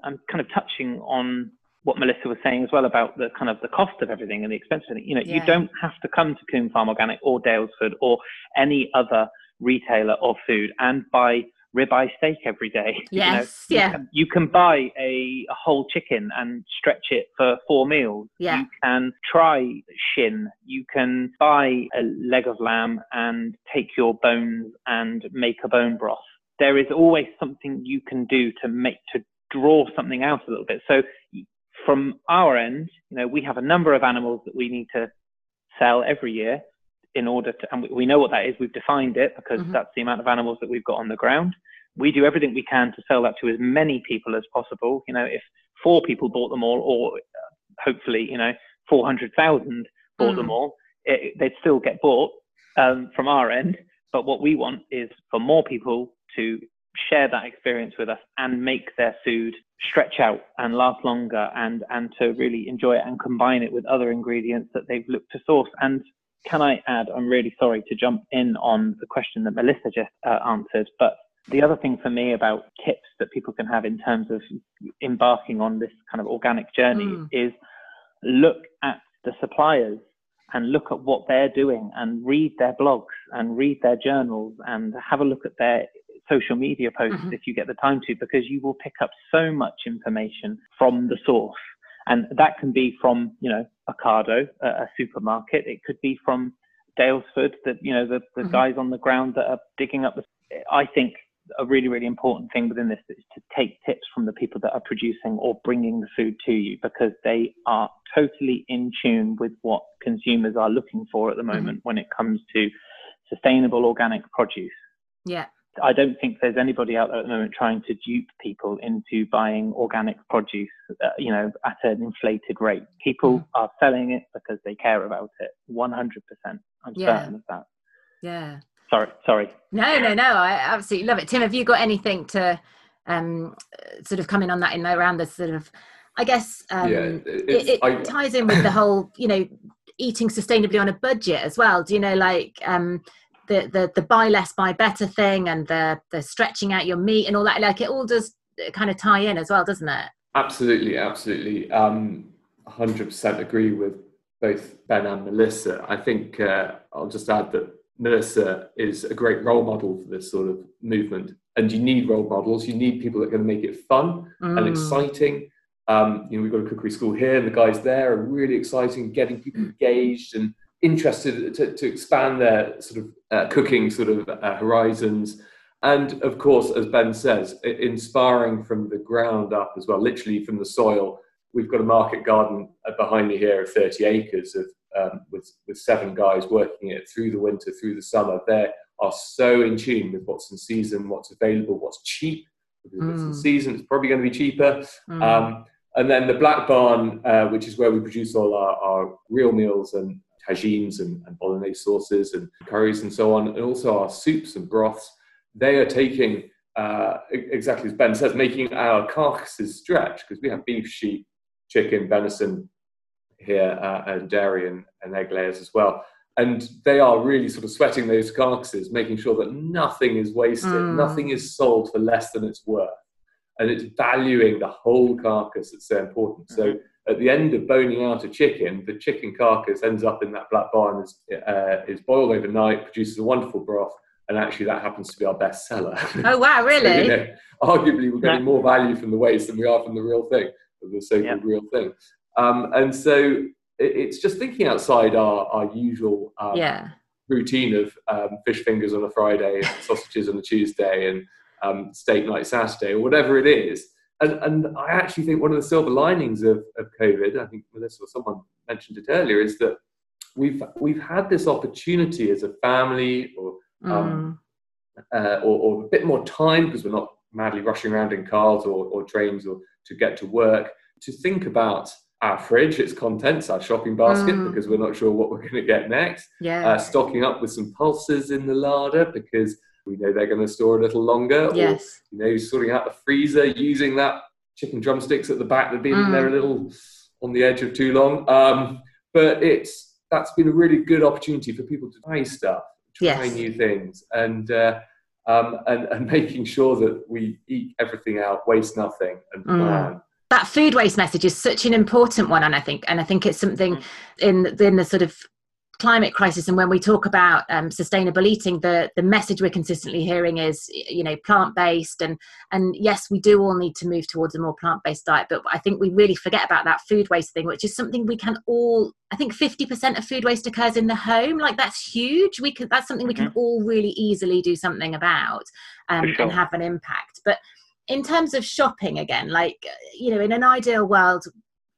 I'm kind of touching on what Melissa was saying as well about the kind of the cost of everything and the expense of everything. You know, Yeah. you don't have to come to Coombe Farm Organic or Daylesford or any other retailer of food and buy ribeye steak every day. You know, Yes, you yeah. can- You can buy a, a whole chicken and stretch it for four meals. Yeah. You can try shin. You can buy a leg of lamb and take your bones and make a bone broth there is always something you can do to make to draw something out a little bit. So from our end, you know, we have a number of animals that we need to sell every year in order to, and we- know what that is. We've defined it because Mhm. that's the amount of animals that we've got on the ground. We do everything we can to sell that to as many people as possible. You know, if four people bought them all, or uh, hopefully, you know, 400,000 bought them Mm. all, it, they'd still get bought um, from our end. But what we want is for more people to share that experience with us and make their food stretch out and last longer and, and to really enjoy it and combine it with other ingredients that they've looked to source. And can I add? I'm really sorry to jump in on the question that Melissa just uh, answered, but the other thing for me about tips that people can have in terms of embarking on this kind of organic journey mm. is look at the suppliers and look at what they're doing and read their blogs and read their journals and have a look at their social media posts mm-hmm. if you get the time to, because you will pick up so much information from the source. And that can be from, you know, Ocado, a, a supermarket. It could be from Daylesford, that, you know, the, the mm-hmm. guys on the ground that are digging up the. I think a really, really important thing within this is to take tips from the people that are producing or bringing the food to you because they are totally in tune with what consumers are looking for at the mm-hmm. moment mm-hmm. when it comes to sustainable organic produce. Yeah. I don't think there's anybody out there at the moment trying to dupe people into buying organic produce, uh, you know, at an inflated rate. People mm. are selling it because they care about it. 100%. I'm yeah. certain of that. Yeah. Sorry, sorry. No, no, no. I absolutely love it. Tim, have you got anything to um, sort of come in on that in around the sort of, I guess, um, yeah, it, it I, ties in with the whole, you know, eating sustainably on a budget as well. Do you know, like um, the the the buy less, buy better thing, and the the stretching out your meat and all that? Like it all does kind of tie in as well, doesn't it? Absolutely, absolutely. Um, 100% agree with both Ben and Melissa. I think uh, I'll just add that Melissa is a great role model for this sort of movement. And you need role models. You need people that are going to make it fun mm. and exciting. Um, you know, we've got a cookery school here, and the guys there are really exciting, getting people engaged and interested to, to expand their sort of uh, cooking sort of uh, horizons. And of course, as Ben says, inspiring from the ground up as well, literally from the soil. We've got a market garden behind me here of 30 acres of um, with, with seven guys working it through the winter, through the summer. They are so in tune with what's in season, what's available, what's cheap. Because mm. it's in mm. season, it's probably going to be cheaper. Mm. Um, and then the Black Barn, uh, which is where we produce all our, our real meals and tagines and, and, bolognese sauces and curries and so on, and also our soups and broths. They are taking, uh, exactly as Ben says, making our carcasses stretch because we have beef, sheep, chicken, venison, here uh, and dairy and, and egg layers as well. And they are really sort of sweating those carcasses, making sure that nothing is wasted, mm. nothing is sold for less than it's worth. And it's valuing the whole carcass that's so important. So mm-hmm. At the end of boning out a chicken, the chicken carcass ends up in that black barn, is, uh, is boiled overnight, produces a wonderful broth, and actually that happens to be our best seller. Oh wow, really? so, you know, arguably, we're getting more value from the waste than we are from the real thing, the so-called yeah. real thing. Um, and so it's just thinking outside our, our usual um, yeah. routine of um, fish fingers on a Friday, and sausages on a Tuesday, and um, steak night Saturday, or whatever it is. And, and I actually think one of the silver linings of, of COVID, I think Melissa or someone mentioned it earlier, is that we've we've had this opportunity as a family or um, mm. uh, or, or, a bit more time because we're not madly rushing around in cars or, or trains or to get to work to think about our fridge, its contents, our shopping basket, mm. because we're not sure what we're going to get next. Yeah. Uh, stocking up with some pulses in the larder because we know they're going to store a little longer. Yes. Or, you know, sorting out the freezer, using that chicken drumsticks at the back that have been mm. there a little on the edge of too long. Um, but it's that's been a really good opportunity for people to try stuff, try yes. new things, and. Uh, um, and, and making sure that we eat everything out, waste nothing, and mm. plan. Mm that food waste message is such an important one and i think and i think it's something mm. in in the sort of climate crisis and when we talk about um, sustainable eating the the message we're consistently hearing is you know plant based and and yes we do all need to move towards a more plant based diet but i think we really forget about that food waste thing which is something we can all i think 50% of food waste occurs in the home like that's huge we can that's something we can mm-hmm. all really easily do something about um, sure. and have an impact but in terms of shopping again, like, you know, in an ideal world,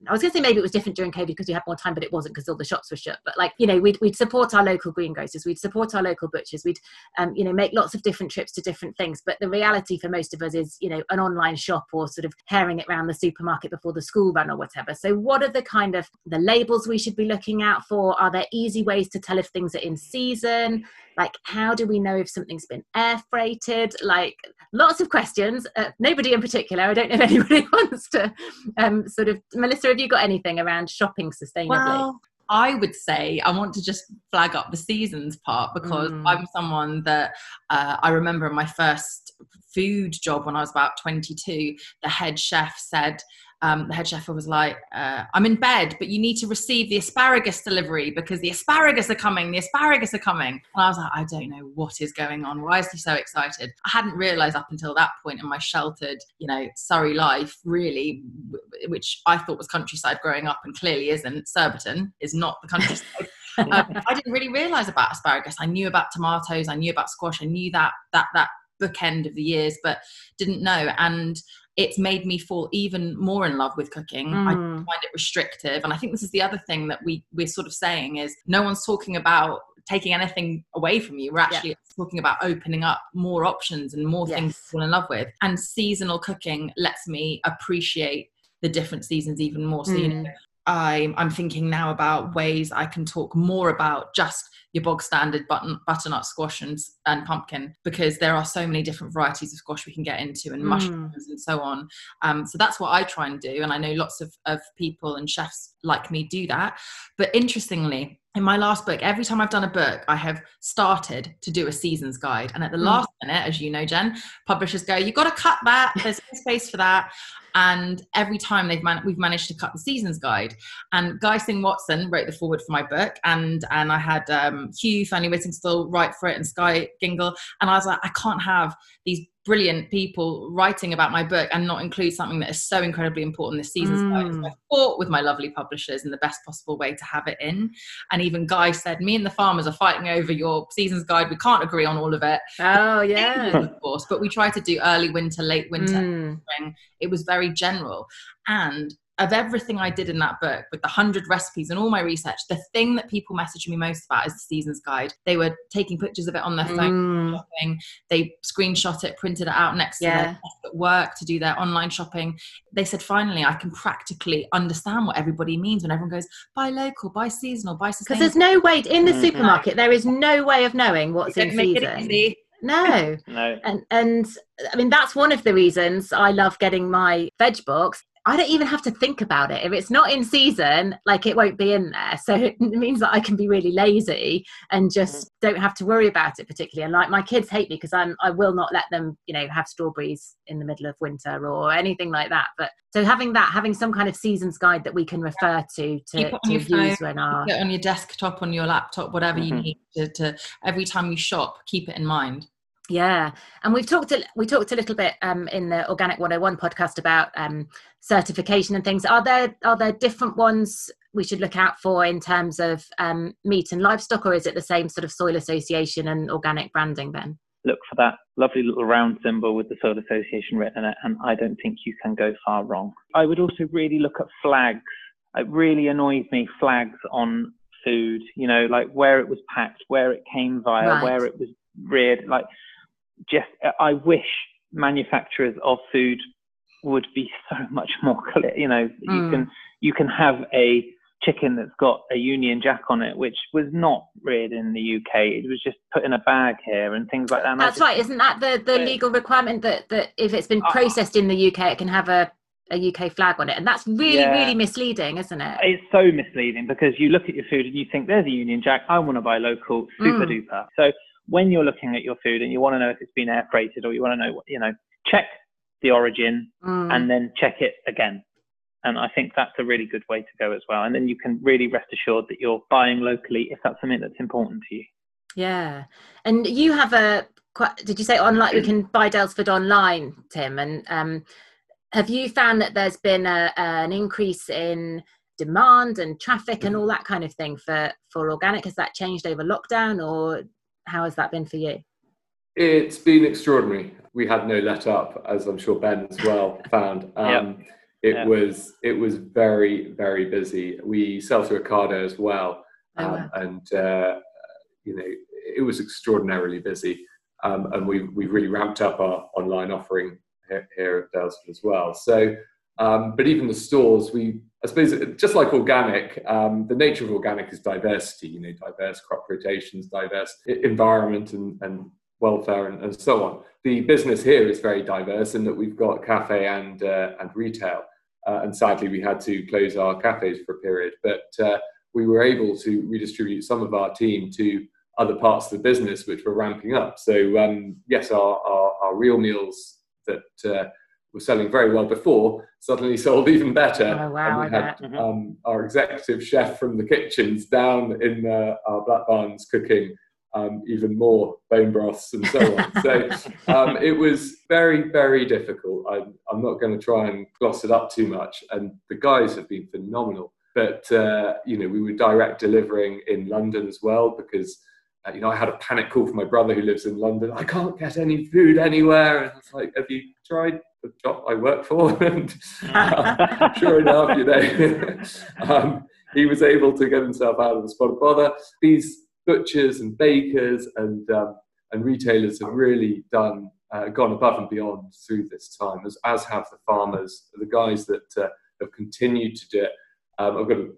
I was going to say maybe it was different during COVID because we had more time, but it wasn't because all the shops were shut. But like, you know, we'd, we'd support our local greengrocers, we'd support our local butchers, we'd, um, you know, make lots of different trips to different things. But the reality for most of us is, you know, an online shop or sort of herring it around the supermarket before the school run or whatever. So what are the kind of the labels we should be looking out for? Are there easy ways to tell if things are in season? Like, how do we know if something's been air freighted? Like, lots of questions. Uh, nobody in particular. I don't know if anybody wants to um, sort of. Melissa, have you got anything around shopping sustainably? Well, I would say I want to just flag up the seasons part because mm. I'm someone that uh, I remember in my first food job when I was about 22, the head chef said, um, the head chef was like, uh, I'm in bed, but you need to receive the asparagus delivery because the asparagus are coming, the asparagus are coming. And I was like, I don't know what is going on. Why is he so excited? I hadn't realized up until that point in my sheltered, you know, Surrey life, really, which I thought was countryside growing up and clearly isn't. Surbiton is not the countryside. um, I didn't really realize about asparagus. I knew about tomatoes, I knew about squash, I knew that that that bookend of the years, but didn't know. And it's made me fall even more in love with cooking. Mm. I find it restrictive. And I think this is the other thing that we, we're sort of saying is no one's talking about taking anything away from you. We're actually yeah. talking about opening up more options and more yes. things to fall in love with. And seasonal cooking lets me appreciate the different seasons even more. So, mm. you know, I'm, I'm thinking now about ways I can talk more about just your bog standard button, butternut squash and, and pumpkin because there are so many different varieties of squash we can get into and mm. mushrooms and so on. Um, so that's what I try and do. And I know lots of, of people and chefs like me do that. But interestingly, in my last book, every time I've done a book, I have started to do a seasons guide. And at the mm. last minute, as you know, Jen, publishers go, You've got to cut that. There's no space for that and every time they've man- we've managed to cut the seasons guide. And Guy Singh-Watson wrote the foreword for my book, and and I had um, Hugh Fearnley-Whittingstall write for it, and Skye Gyngell, and I was like, I can't have these brilliant people writing about my book and not include something that is so incredibly important this season. Mm. So I fought with my lovely publishers in the best possible way to have it in. And even Guy said, Me and the farmers are fighting over your seasons guide. We can't agree on all of it. Oh, yeah. of course. But we try to do early winter, late winter, mm. spring. It was very general. And of everything I did in that book with the hundred recipes and all my research, the thing that people message me most about is the seasons guide. They were taking pictures of it on their phone, mm. shopping. They screenshot it, printed it out next yeah. to their at work to do their online shopping. They said, finally, I can practically understand what everybody means when everyone goes buy local, buy seasonal, buy sustainable. Because there's no way in the mm. supermarket. There is no way of knowing what's in season. No. no. And and I mean that's one of the reasons I love getting my veg box I don't even have to think about it. If it's not in season, like it won't be in there. So it means that I can be really lazy and just mm. don't have to worry about it particularly. And like my kids hate me because I'm I will not let them, you know, have strawberries in the middle of winter or anything like that. But so having that, having some kind of seasons guide that we can refer to to, to use phone, when our on your desktop, on your laptop, whatever mm-hmm. you need to, to every time you shop, keep it in mind. Yeah, and we've talked a, we talked a little bit um, in the Organic 101 podcast about um, certification and things. Are there are there different ones we should look out for in terms of um, meat and livestock, or is it the same sort of soil association and organic branding then? Look for that lovely little round symbol with the soil association written in it, and I don't think you can go far wrong. I would also really look at flags. It really annoys me flags on food. You know, like where it was packed, where it came via, right. where it was reared. Like just I wish manufacturers of food would be so much more clear. You know, mm. you can you can have a chicken that's got a Union Jack on it, which was not reared in the UK. It was just put in a bag here and things like that. And that's just, right, isn't that the, the legal requirement that, that if it's been ah. processed in the UK, it can have a, a UK flag on it? And that's really, yeah. really misleading, isn't it? It's so misleading because you look at your food and you think, there's a Union Jack, I want to buy local, super mm. duper. So when you're looking at your food and you want to know if it's been air freighted or you want to know what, you know, check the origin mm. and then check it again. And I think that's a really good way to go as well. And then you can really rest assured that you're buying locally if that's something that's important to you. Yeah. And you have a, did you say online, we can buy Daylesford online, Tim? And um, have you found that there's been a, an increase in demand and traffic and all that kind of thing for, for organic? Has that changed over lockdown or how has that been for you? It's been extraordinary. We had no let up, as I'm sure Ben as well found. Um, It yeah. was it was very very busy. We sell through Ocado as well, oh, um, wow. and uh, you know it was extraordinarily busy. Um, and we we really ramped up our online offering here, here at Daylesford as well. So, um, but even the stores, we I suppose just like organic, um, the nature of organic is diversity. You know, diverse crop rotations, diverse environment, and, and welfare, and, and, so on. The business here is very diverse in that we've got cafe and uh, and retail. Uh, and sadly, we had to close our cafes for a period. But uh, we were able to redistribute some of our team to other parts of the business which were ramping up. So um, yes, our, our, our, real meals that uh, were selling very well before suddenly sold even better. Oh, wow, and we had mm-hmm. um, our executive chef from the kitchens down in uh, our Black Barns cooking um, even more bone broths and so on. so um, it was very, very difficult. I'm, I'm not going to try and gloss it up too much. And the guys have been phenomenal. But, uh, you know, we were direct delivering in London as well because, uh, you know, I had a panic call from my brother who lives in London. I can't get any food anywhere. And it's like, have you tried the job I work for? and uh, sure enough, you know, um, he was able to get himself out of the spot of bother. These butchers and bakers and um, and retailers have really done uh, gone above and beyond through this time, as as have the farmers, the guys that uh, have continued to do it. Um, I've got to,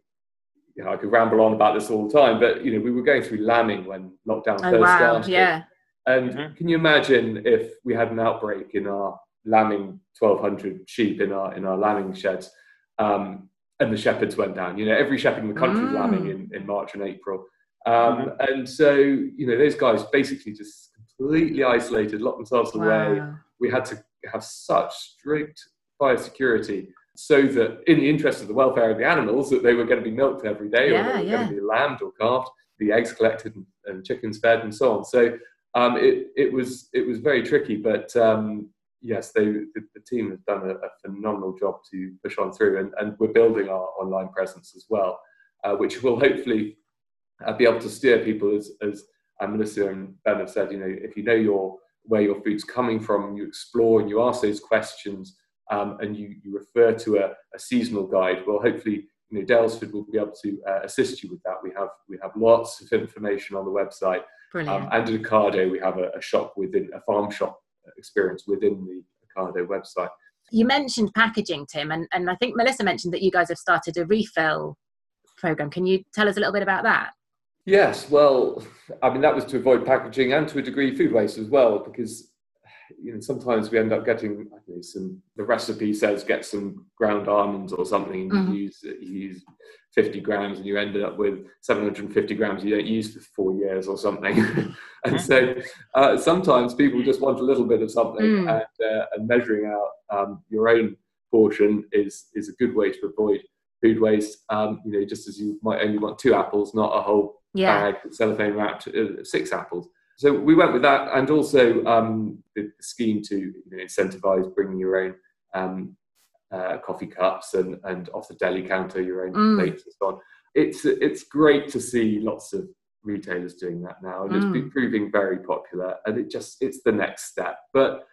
you know, I could ramble on about this all the time, but you know, we were going through lambing when lockdown oh, first wow. started. Yeah. And mm-hmm. can you imagine if we had an outbreak in our lambing 1,200 sheep in our in our lambing sheds, um, and the shepherds went down? You know, every shepherd in the country mm. lambing in, in March and April. Um, mm-hmm. And so, you know, those guys basically just completely isolated, locked themselves away. Wow. We had to have such strict biosecurity so that, in the interest of the welfare of the animals, that they were going to be milked every day, yeah, or they were yeah. going to be lambed or calved, the eggs collected and, and chickens fed, and so on. So um, it it was it was very tricky, but um, yes, they the, the, team has done a, a, phenomenal job to push on through, and, and we're building our online presence as well, uh, which will hopefully uh, be able to steer people as, as Melissa and Ben have said, you know, if you know your where your food's coming from, you explore and you ask those questions um, and you, you refer to a, a, seasonal guide, well, hopefully, you know, Daylesford will be able to uh, assist you with that. We have we have lots of information on the website. Um, and at Ocado, we have a, a shop within a farm shop experience within the Ocado website. You mentioned packaging, Tim, and, and I think Melissa mentioned that you guys have started a refill program. Can you tell us a little bit about that? Yes, well, I mean that was to avoid packaging and to a degree food waste as well, because you know sometimes we end up getting know, some. The recipe says get some ground almonds or something. Mm-hmm. You use you use fifty grams, and you ended up with seven hundred and fifty grams you don't use for four years or something. and so uh, sometimes people just want a little bit of something, mm. and, uh, and measuring out um, your own portion is is a good way to avoid food waste. Um, you know, just as you might only want two apples, not a whole yeah. bag, cellophane wrapped, uh, six apples. So we went with that, and also um, the, scheme to you know, incentivize bringing your own um, uh, coffee cups and, and off the deli counter your own mm. plates and so on. It's it's great to see lots of retailers doing that now, and mm. it's been proving very popular. And it just it's the next step, but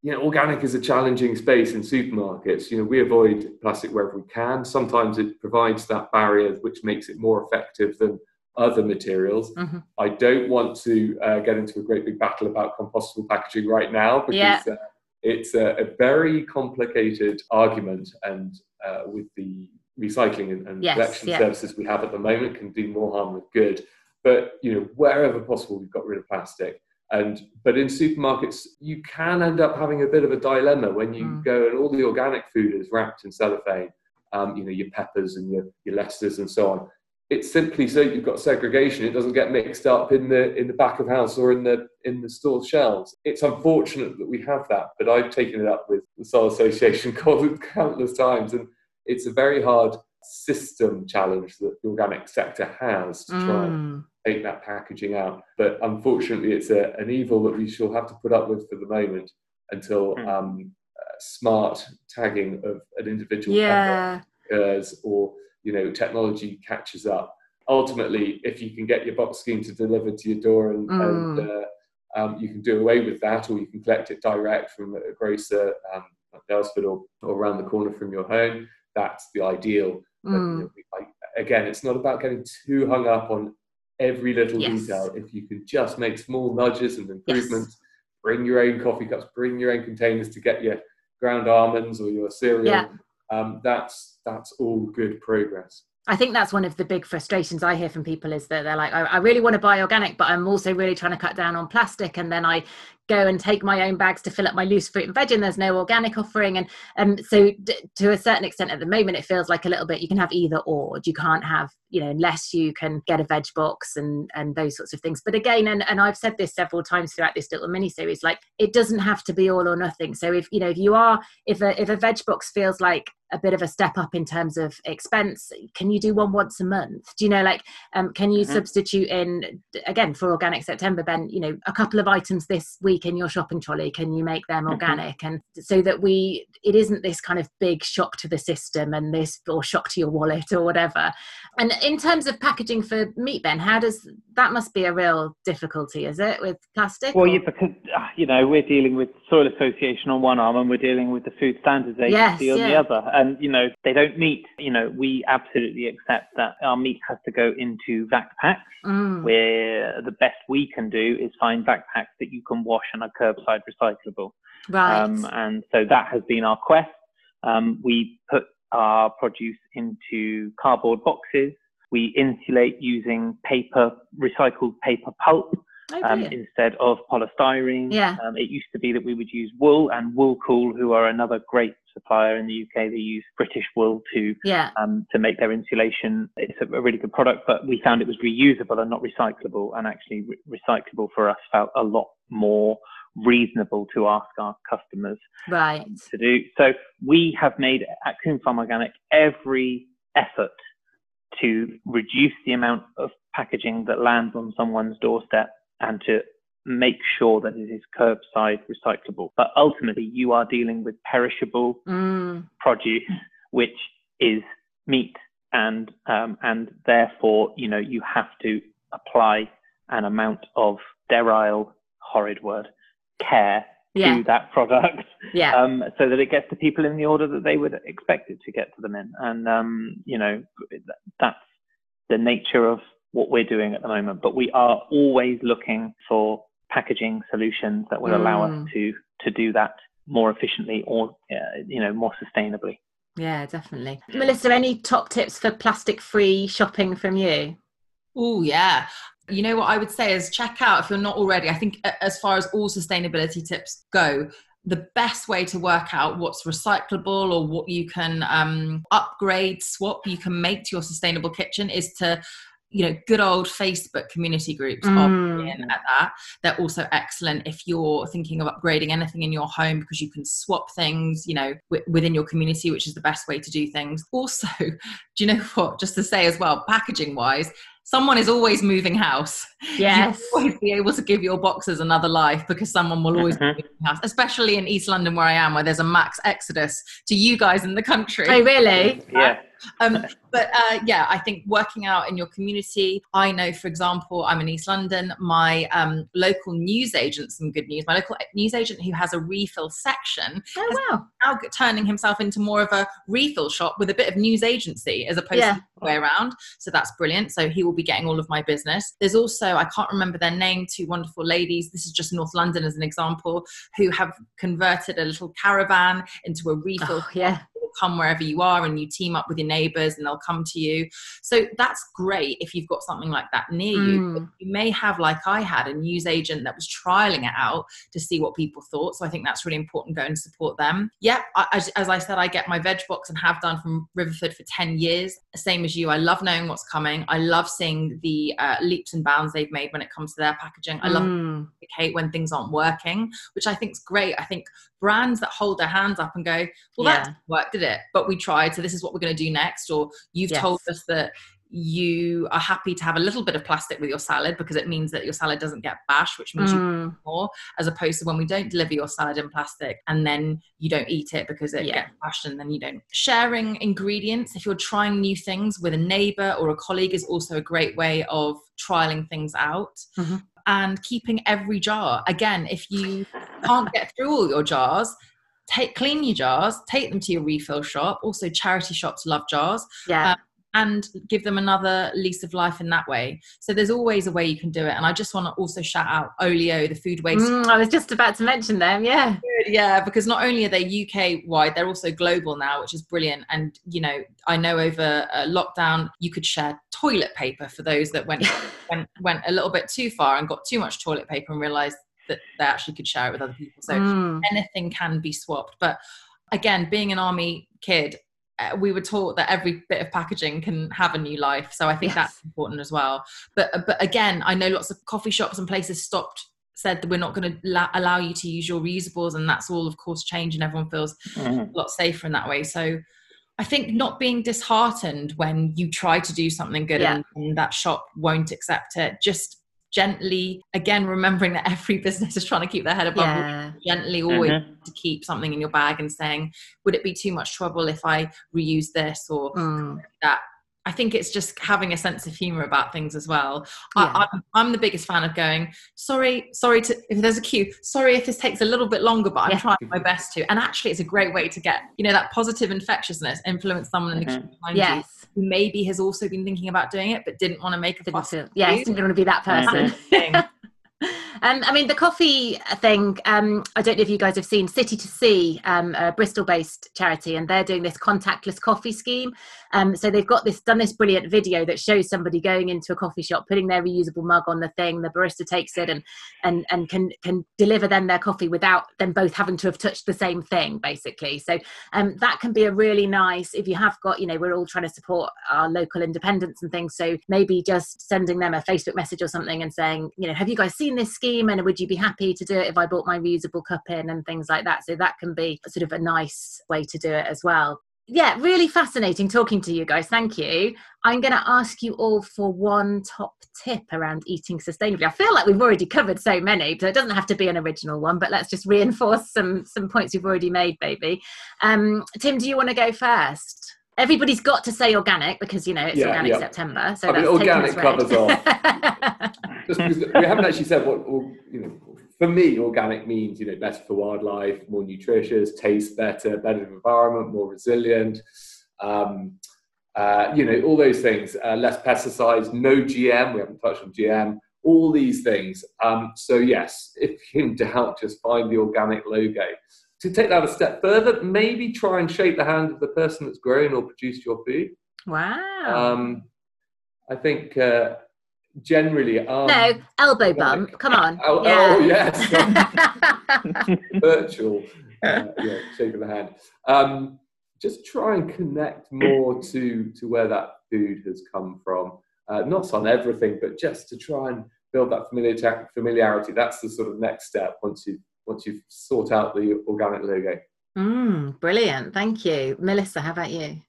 you know, organic is a challenging space in supermarkets. You know, we avoid plastic wherever we can. Sometimes it provides that barrier which makes it more effective than other materials. Mm-hmm. I don't want to uh, get into a great big battle about compostable packaging right now because yeah. uh, it's a, a, very complicated argument, and uh, with the recycling and, and yes, collection yeah. services we have at the moment, can do more harm than good. But you know, wherever possible, we've got rid of plastic. And but in supermarkets, you can end up having a bit of a dilemma when you mm. go and all the organic food is wrapped in cellophane. Um, you know, your peppers and your, your lettuces and so on it's simply so you've got segregation. It doesn't get mixed up in the in the back of house or in the in the store shelves. It's unfortunate that we have that, but I've taken it up with the Soil Association countless times, and it's a very hard system challenge that the organic sector has to try and mm. take that packaging out. But unfortunately, it's a, an evil that we shall have to put up with for the moment until mm. um, uh, smart tagging of an individual yeah. occurs or you know technology catches up ultimately if you can get your box scheme to deliver to your door and, mm. and uh, um, you can do away with that or you can collect it direct from a grocer um, at or, or around the corner from your home that's the ideal mm. but, you mm. know, again it's not about getting too hung up on every little yes. detail if you can just make small nudges and improvements yes. bring your own coffee cups bring your own containers to get your ground almonds or your cereal yeah. Um, that's that's all good progress. I think that's one of the big frustrations I hear from people is that they're like, I, I, really want to buy organic, but I'm also really trying to cut down on plastic. And then I go and take my own bags to fill up my loose fruit and veg and there's no organic offering. And um, so d- to a certain extent at the moment it feels like a little bit you can have either or. You can't have you know unless you can get a veg box and and those sorts of things. But again and, and i've said this several times throughout this little mini series like it doesn't have to be all or nothing. So if you know if you are if a if a veg box feels like a bit of a step up in terms of expense can you do one once a month? Do you know like um, can you mm-hmm. substitute in again for organic september ben you know a couple of items this week in your shopping trolley can you make them mm-hmm. organic? And so that we it isn't this kind of big shock to the system and this or shock to your wallet or whatever. And in terms of packaging for meat ben how does that must be a real difficulty is it with plastic well yeah because you know we're dealing with soil association on one arm and we're dealing with the food standards agency yes, on yeah. the other. And you know they don't meet you know we absolutely accept that our meat has to go into vac packs. Mm. where the best we can do is find vac packs that you can wash and are curbside recyclable. Right. Um, and so that has been our quest. Um, we put our produce into cardboard boxes. We insulate using paper recycled paper pulp Oh, um, instead of polystyrene. Yeah. Um, it used to be that we would use wool and Woolcool, who are another great supplier in the UK. They use British wool to yeah. um, to make their insulation. It's a, a, really good product, but we found it was reusable and not recyclable. And actually, re- recyclable for us felt a lot more reasonable to ask our customers right. to do. So we have made at Coombe Farm Organic every effort to reduce the amount of packaging that lands on someone's doorstep and to make sure that it is curbside recyclable. But ultimately, you are dealing with perishable mm. produce, which is meat, and um, and therefore, you know, you have to apply an amount of sterile, horrid word, care yeah. to that product, yeah. um, so that it gets to people in the order that they would expect it to get to them in. And um, you know, that's the nature of what we're doing at the moment, but we are always looking for packaging solutions that will mm. allow us mm. to to do that more efficiently or uh, you know more sustainably. Yeah, definitely. Melissa, any top tips for plastic free shopping from you? Oh yeah. You know what I would say is check out if you're not already. I think as far as all sustainability tips go, the best way to work out what's recyclable or what you can um, upgrade, swap, you can make to your sustainable kitchen is to you know good old facebook community groups mm. at that. They're also excellent if you're thinking of upgrading anything in your home because you can swap things you know w- within your community which is the best way to do things. Also do you know what? Just to say as well packaging wise someone is always moving house. Yes. You always be able to give your boxes another life because someone will always mm-hmm. be moving house, especially in East London where I am, where there's a max exodus to you guys in the country. Oh, really? Yeah. Um, but uh, yeah, I think working out in your community. I know, for example, I'm in East London. My um, local news agent, some good news. My local news agent who has a refill section. Oh wow! Now turning himself into more of a refill shop with a bit of news agency as opposed yeah. to the way around. So that's brilliant. So he will be getting all of my business. There's also I can't remember their name. Two wonderful ladies. This is just North London as an example, who have converted a little caravan into a refill. Oh, yeah come wherever you are and you team up with your neighbors and they'll come to you. So that's great if you've got something like that near mm. you. But you may have, like I had, a news agent that was trialing it out to see what people thought. So I think that's really important. Go and support them. Yep. I, as, as I said, I get my veg box and have done from Riverford for 10 years. Same as you. I love knowing what's coming. I love seeing the uh, leaps and bounds they've made when it comes to their packaging. I love mm. when things aren't working, which I think is great. I think brands that hold their hands up and go, well, yeah. that worked, did it? But we tried, so this is what we're going to do next. Or you've yes. told us that you are happy to have a little bit of plastic with your salad because it means that your salad doesn't get bashed, which means mm. you more, as opposed to when we don't deliver your salad in plastic and then you don't eat it because it yeah. gets bashed and then you don't. Sharing ingredients, if you're trying new things with a neighbor or a colleague, is also a great way of trialing things out. Mm-hmm and keeping every jar. Again, if you can't get through all your jars, take clean your jars, take them to your refill shop. Also, charity shops love jars. Yeah. Um, and give them another lease of life in that way. So there's always a way you can do it. And I just want to also shout out Olio, the food waste. Mm, I was just about to mention them. Yeah. Yeah, because not only are they UK wide, they're also global now, which is brilliant. And, you know, I know over uh, lockdown, you could share toilet paper for those that went, went, went a little bit too far and got too much toilet paper and realized that they actually could share it with other people. So Mm. anything can be swapped. But again, being an army kid, uh, we were taught that every bit of packaging can have a new life. So I think Yes. that's important as well. But uh, but again, I know lots of coffee shops and places stopped said that we're not going to la- allow you to use your reusables and that's all of course change and everyone feels Mhm. a lot safer in that way so i think not being disheartened when you try to do something good Yeah. and, and that shop won't accept it just gently again remembering that every business is trying to keep their head above water Yeah. gently always Mhm. to keep something in your bag and saying, would it be too much trouble if I reuse this or Mm. that? I think it's just having a sense of humor about things as well. Yeah. I, I'm, I'm the biggest fan of going, sorry, sorry to, if there's a queue, sorry if this takes a little bit longer, but I'm Yeah. trying my best to. And actually, it's a great way to get, you know, that positive infectiousness, influence someone in the queue behind Yes. Maybe has also been thinking about doing it, but didn't want to make a fuss. you. didn't want to be that person. Um, I mean, the coffee thing, um, I don't know if you guys have seen City to Sea, um, a Bristol based charity, and they're doing this contactless coffee scheme. Um, so they've got this, done this brilliant video that shows somebody going into a coffee shop, putting their reusable mug on the thing, the barista takes it and, and, and can, can deliver them their coffee without them both having to have touched the same thing, basically. So um, that can be a really nice, if you have got, you know, we're all trying to support our local independents and things. So maybe just sending them a Facebook message or something and saying, you know, have you guys seen this scheme and would you be happy to do it if I bought my reusable cup in and things like that? So that can be sort of a nice way to do it as well. Yeah, really fascinating talking to you guys. Thank you. I'm going to ask you all for one top tip around eating sustainably. I feel like we've already covered so many, so it doesn't have to be an original one, but let's just reinforce some some points you've already made, baby. Um, Tim, do you want to go first? Everybody's got to say organic because you know it's Yeah, organic yeah. September, so I mean, organic covers Just because we haven't actually said what, what, you know, for me, organic means, you know, better for wildlife, more nutritious, tastes better, better environment, more resilient, um, uh, you know, all those things, uh, less pesticides, no GM, we haven't touched on GM, all these things. Um, so yes, if in doubt, just find the organic logo. To take that a step further, maybe try and shake the hand of the person that's grown or produced your food. wow. Um, I think uh, generally, um, no, elbow bump. Come on. Oh, yeah. oh, yes, virtual uh, yeah, shake of the hand. Um, just try and connect more to to where that food has come from. Uh, not on everything, but just to try and build that familiar- familiarity. That's the sort of next step once you once you've sought out the organic logo. Mm, brilliant. Thank you. Melissa, how about you?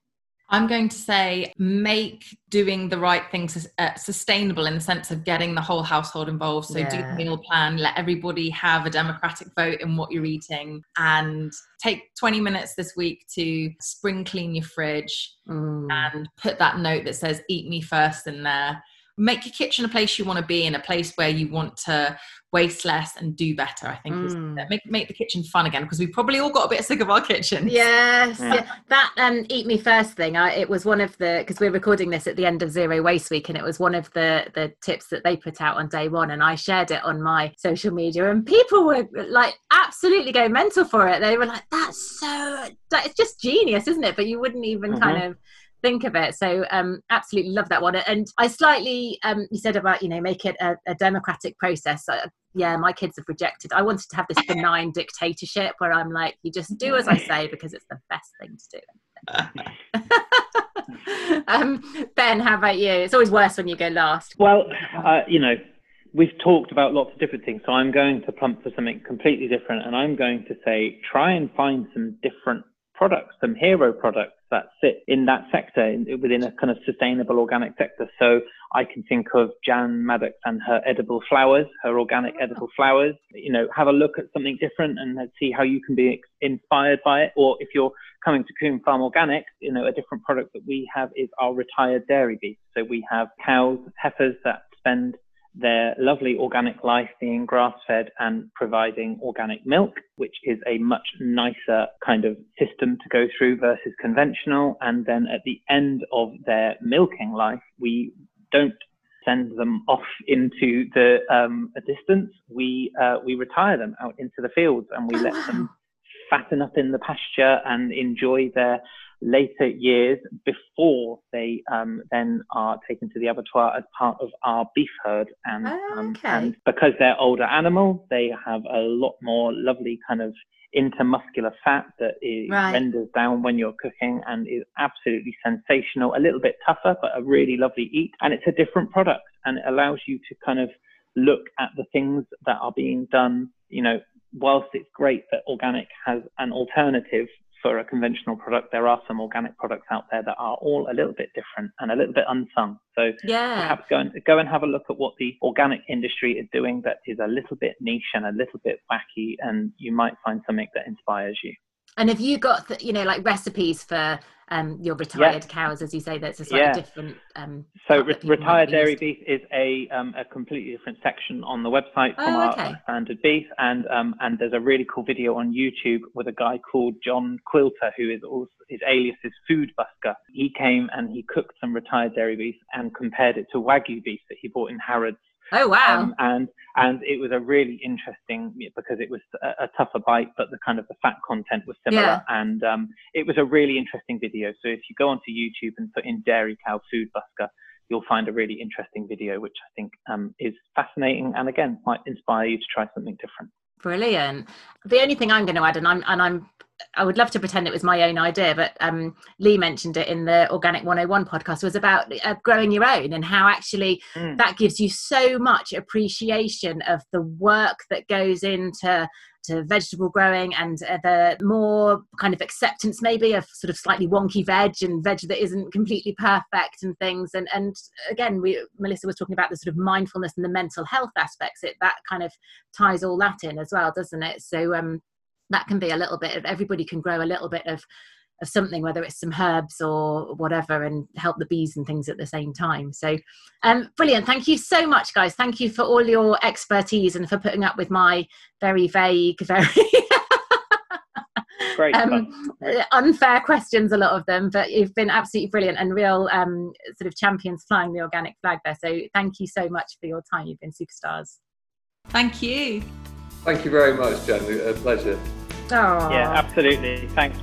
I'm going to say make doing the right things uh, sustainable in the sense of getting the whole household involved. So do the meal plan, let everybody have a democratic vote in what you're eating, and take 20 minutes this week to spring clean your fridge Mm, and put that note that says "Eat me first in there. Make your kitchen a place you want to be in, a place where you want to waste less and do better. I think Mm. make make the kitchen fun again because we probably all got a bit sick of our kitchen. Yes, Yeah. yeah. that um, eat me first thing. I, it was one of the because we're recording this at the end of Zero Waste Week, and it was one of the the tips that they put out on day one, and I shared it on my social media, and people were like absolutely going mental for it. They were like, "That's so that, it's just genius, isn't it?" But you wouldn't even kind of think of it. So um absolutely love that one. And i slightly um you said about you know make it a, a democratic process. Uh, yeah my kids have rejected i wanted to have this benign dictatorship where i'm like you just do as i say because it's the best thing to do. Um ben how about you? It's always worse when you go last. Well, uh, you know, we've talked about lots of different things, so I'm going to plump for something completely different, and I'm going to say try and find some different products, some hero products that sit in that sector, in, within a kind of sustainable organic sector. So I can think of Jan Maddox and her edible flowers, her organic ah. edible flowers. You know, have a look at something different and see how you can be inspired by it. Or if you're coming to Coombe Farm Organic, you know, a different product that we have is our retired dairy beef. So we have cows, heifers that spend their lovely organic life being grass fed and providing organic milk, which is a much nicer kind of system to go through versus conventional. And then at the end of their milking life, we don't send them off into the um, a distance. We uh, we retire them out into the fields and we let them fatten up in the pasture and enjoy their later years before they um, then are taken to the abattoir as part of our beef herd. And, oh, um, okay. and because they're older animals, they have a lot more lovely kind of intermuscular fat that it Right. renders down when you're cooking and is absolutely sensational. A little bit tougher, but a really lovely eat. And it's a different product and it allows you to kind of look at the things that are being done. You know, whilst it's great that organic has an alternative for a conventional product, there are some organic products out there that are all a little bit different and a little bit unsung. So yeah. perhaps go and go and have a look at what the organic industry is doing that is a little bit niche and a little bit wacky, and you might find something that inspires you. And have you got, the, you know, like recipes for um, your retired cows, as you say, that's a slightly Yeah. different. Um, So re- that people might retired dairy beef is a um, a completely different section on the website from Oh, our standard beef, and um, and there's a really cool video on YouTube with a guy called John Quilter who is also his alias is Food Busker. He came and he cooked some retired dairy beef and compared it to wagyu beef that he bought in Harrods Oh, wow. Um, and and it was a really interesting because it was a, a tougher bite, but the kind of the fat content was similar. Yeah. And um, it was a really interesting video. So if you go onto YouTube and put in dairy cow food busker, you'll find a really interesting video, which I think um, is fascinating and again might inspire you to try something different. Brilliant. The only thing I'm going to add, and I'm and I'm I would love to pretend it was my own idea, but um, Lee mentioned it in the Organic 101 podcast was about uh, growing your own and how actually Mm. that gives you so much appreciation of the work that goes into to vegetable growing and uh, the more kind of acceptance maybe of sort of slightly wonky veg and veg that isn't completely perfect and things and and again we Melissa was talking about the sort of mindfulness and the mental health aspects it that kind of ties all that in as well doesn't it so um that can be a little bit of everybody can grow a little bit of of something whether it's some herbs or whatever and help the bees and things at the same time so um brilliant thank you so much guys thank you for all your expertise and for putting up with my very vague very Great. um, unfair questions a lot of them but you've been absolutely brilliant and real um sort of champions flying the organic flag there so thank you so much for your time you've been superstars Thank you. Thank you very much, Jen. A pleasure. Oh yeah, absolutely. Thanks.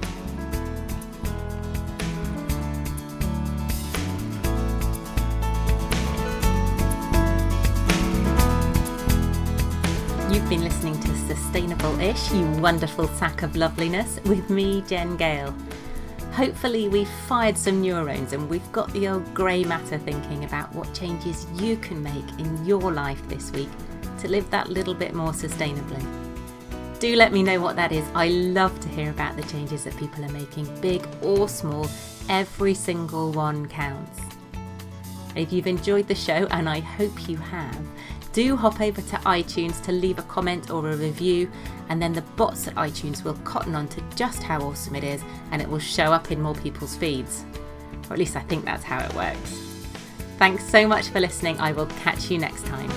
You've been listening to Sustainable Ish, you wonderful sack of loveliness, with me, Jen Gale. Hopefully, we've fired some neurons and we've got the old grey matter thinking about what changes you can make in your life this week to live that little bit more sustainably. Do let me know what that is. I love to hear about the changes that people are making, big or small. Every single one counts. If you've enjoyed the show, and I hope you have, do hop over to iTunes to leave a comment or a review, and then the bots at iTunes will cotton on to just how awesome it is, and it will show up in more people's feeds. Or at least I think that's how it works. Thanks so much for listening. I will catch you next time.